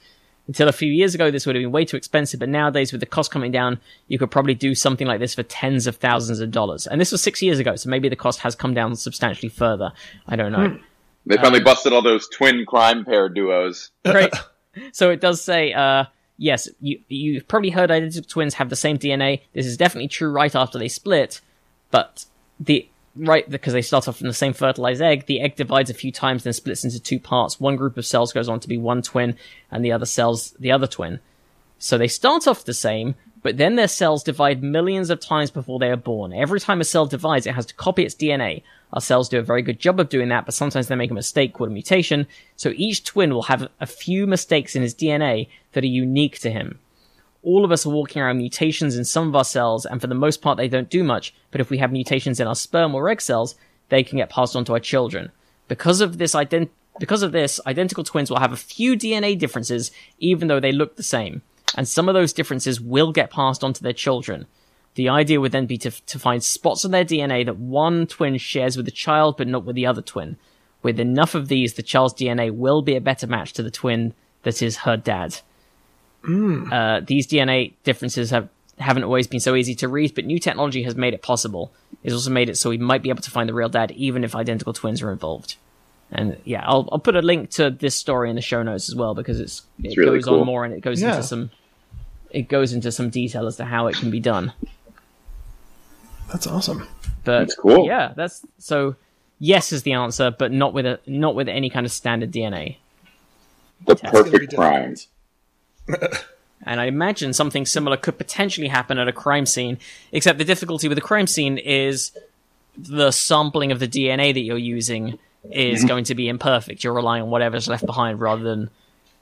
Until a few years ago, this would have been way too expensive, but nowadays, with the cost coming down, you could probably do something like this for tens of thousands of dollars. And this was six years ago, so maybe the cost has come down substantially further. I don't know. They finally busted all those twin crime pair duos. Right. so it does say, uh, yes, you you've probably heard identical twins have the same DNA. This is definitely true right after they split, but the right because they start off from the same fertilized egg, the egg divides a few times, then splits into two parts. One group of cells goes on to be one twin, and the other cells the other twin. So they start off the same, but then their cells divide millions of times before they are born. Every time a cell divides, it has to copy its DNA. Our cells do a very good job of doing that, but sometimes they make a mistake called a mutation. So each twin will have a few mistakes in his DNA that are unique to him. All of us are walking around mutations in some of our cells, and for the most part, they don't do much. But if we have mutations in our sperm or egg cells, they can get passed on to our children. Because of this ident- because of this, identical twins will have a few DNA differences, even though they look the same. And some of those differences will get passed on to their children. The idea would then be to, to find spots on their DNA that one twin shares with the child, but not with the other twin. With enough of these, the child's DNA will be a better match to the twin that is her dad. Uh, these DNA differences have haven't always been so easy to read, but new technology has made it possible. It's also made it so we might be able to find the real dad, even if identical twins are involved. And yeah, I'll I'll put a link to this story in the show notes as well because it's it really goes cool. on more and it goes Yeah. into some it goes into some detail as to how it can be done. That's awesome. But That's cool. Yeah, that's so. Yes is the answer, but not with a not with any kind of standard DNA. The It's perfect crime. And I imagine something similar could potentially happen at a crime scene, except the difficulty with a crime scene is the sampling of the DNA that you're using is mm-hmm. going to be imperfect. You're relying on whatever's left behind rather than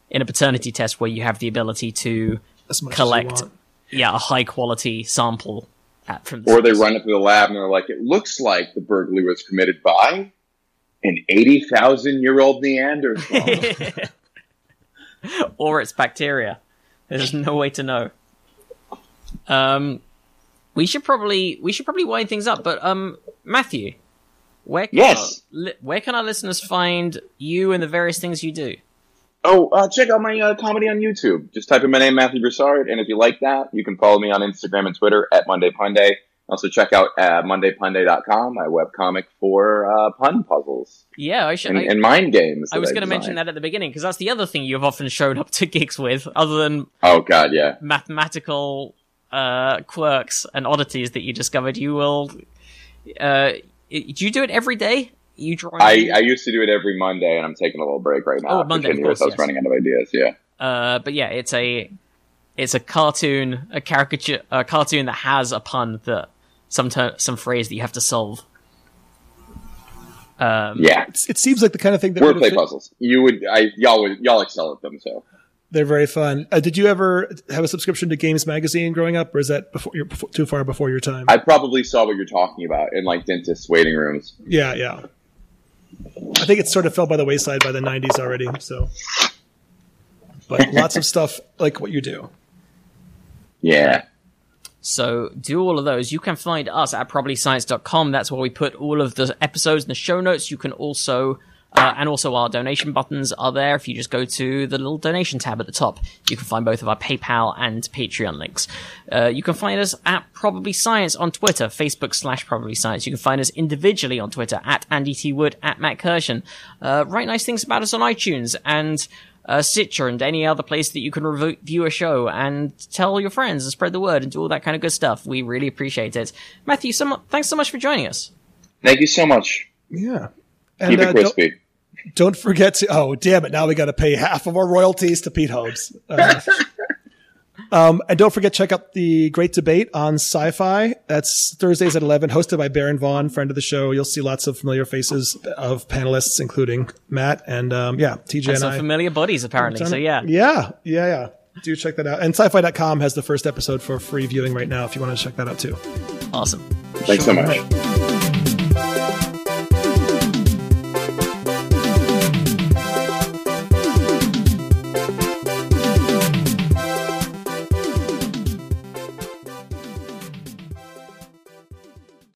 in a paternity test where you have the ability to As much collect as you want. yeah, a high quality sample at, from the Or they run it to the lab and they're like, it looks like the burglary was committed by an 80,000 year old Neanderthal. or it's bacteria. There's no way to know. Um, we should probably we should probably wind things up. But um, Matthew, where can Yes. our, li- where can our listeners find you and the various things you do? Oh, uh, check out my uh, comedy on YouTube. Just type in my name, Matthew Broussard. And if you like that, you can follow me on Instagram and Twitter at Monday Punday. Also check out uh, MondayPunday.com, my webcomic for uh, pun puzzles Yeah, I should. and, I, and mind games. I was going to mention that at the beginning because that's the other thing you've often shown up to gigs with, other than Oh, God, yeah. mathematical uh, quirks and oddities that you discovered. You will. Uh, do you do it every day? You draw. I, I used to do it every Monday, and I'm taking a little break right now. Oh, Monday, of course, I was yes. running out of ideas, yeah. Uh, but yeah, it's a it's a cartoon, a caricature, a cartoon that has a pun that some ter- some phrase that you have to solve. Yeah, It seems like the kind of thing that would wordplay fit- puzzles. You would, I y'all would, y'all excel at them. So They're very fun. Uh, did you ever have a subscription to Games Magazine growing up, or is that before you're before, too far before your time? I probably saw what you're talking about in like dentist waiting rooms. yeah, yeah. I think it sort of fell by the wayside by the '90s already. So, but lots of stuff like what you do. Yeah. So do all of those. You can find us at probablyscience.com. That's where we put all of the episodes in the show notes. You can also, uh, and also our donation buttons are there. If you just go to the little donation tab at the top, you can find both of our PayPal and Patreon links. Uh, you can find us at Probably Science on Twitter, Facebook slash Probably Science. You can find us individually on Twitter at Andy T. Wood, at Matt Kirshen. Uh, write nice things about us on iTunes and uh, Stitcher and any other place that you can review a show and tell your friends and spread the word and do all that kind of good stuff. We really appreciate it. Matthew, so mu- thanks so much for joining us. Thank you so much. Yeah. And Keep uh, it don't, crispy. don't forget to. Oh, damn it! Now we got to pay half of our royalties to Pete Holmes. Uh, um, and don't forget check out the great debate on Syfy. That's Thursdays at eleven, hosted by Baron Vaughn, friend of the show. You'll see lots of familiar faces of panelists, including Matt and um, yeah, TJ and, And some I. familiar buddies apparently. So yeah. yeah, yeah, yeah. Do check that out. And syfy.com has the first episode for free viewing right now if you want to check that out too. Awesome. Thanks so much.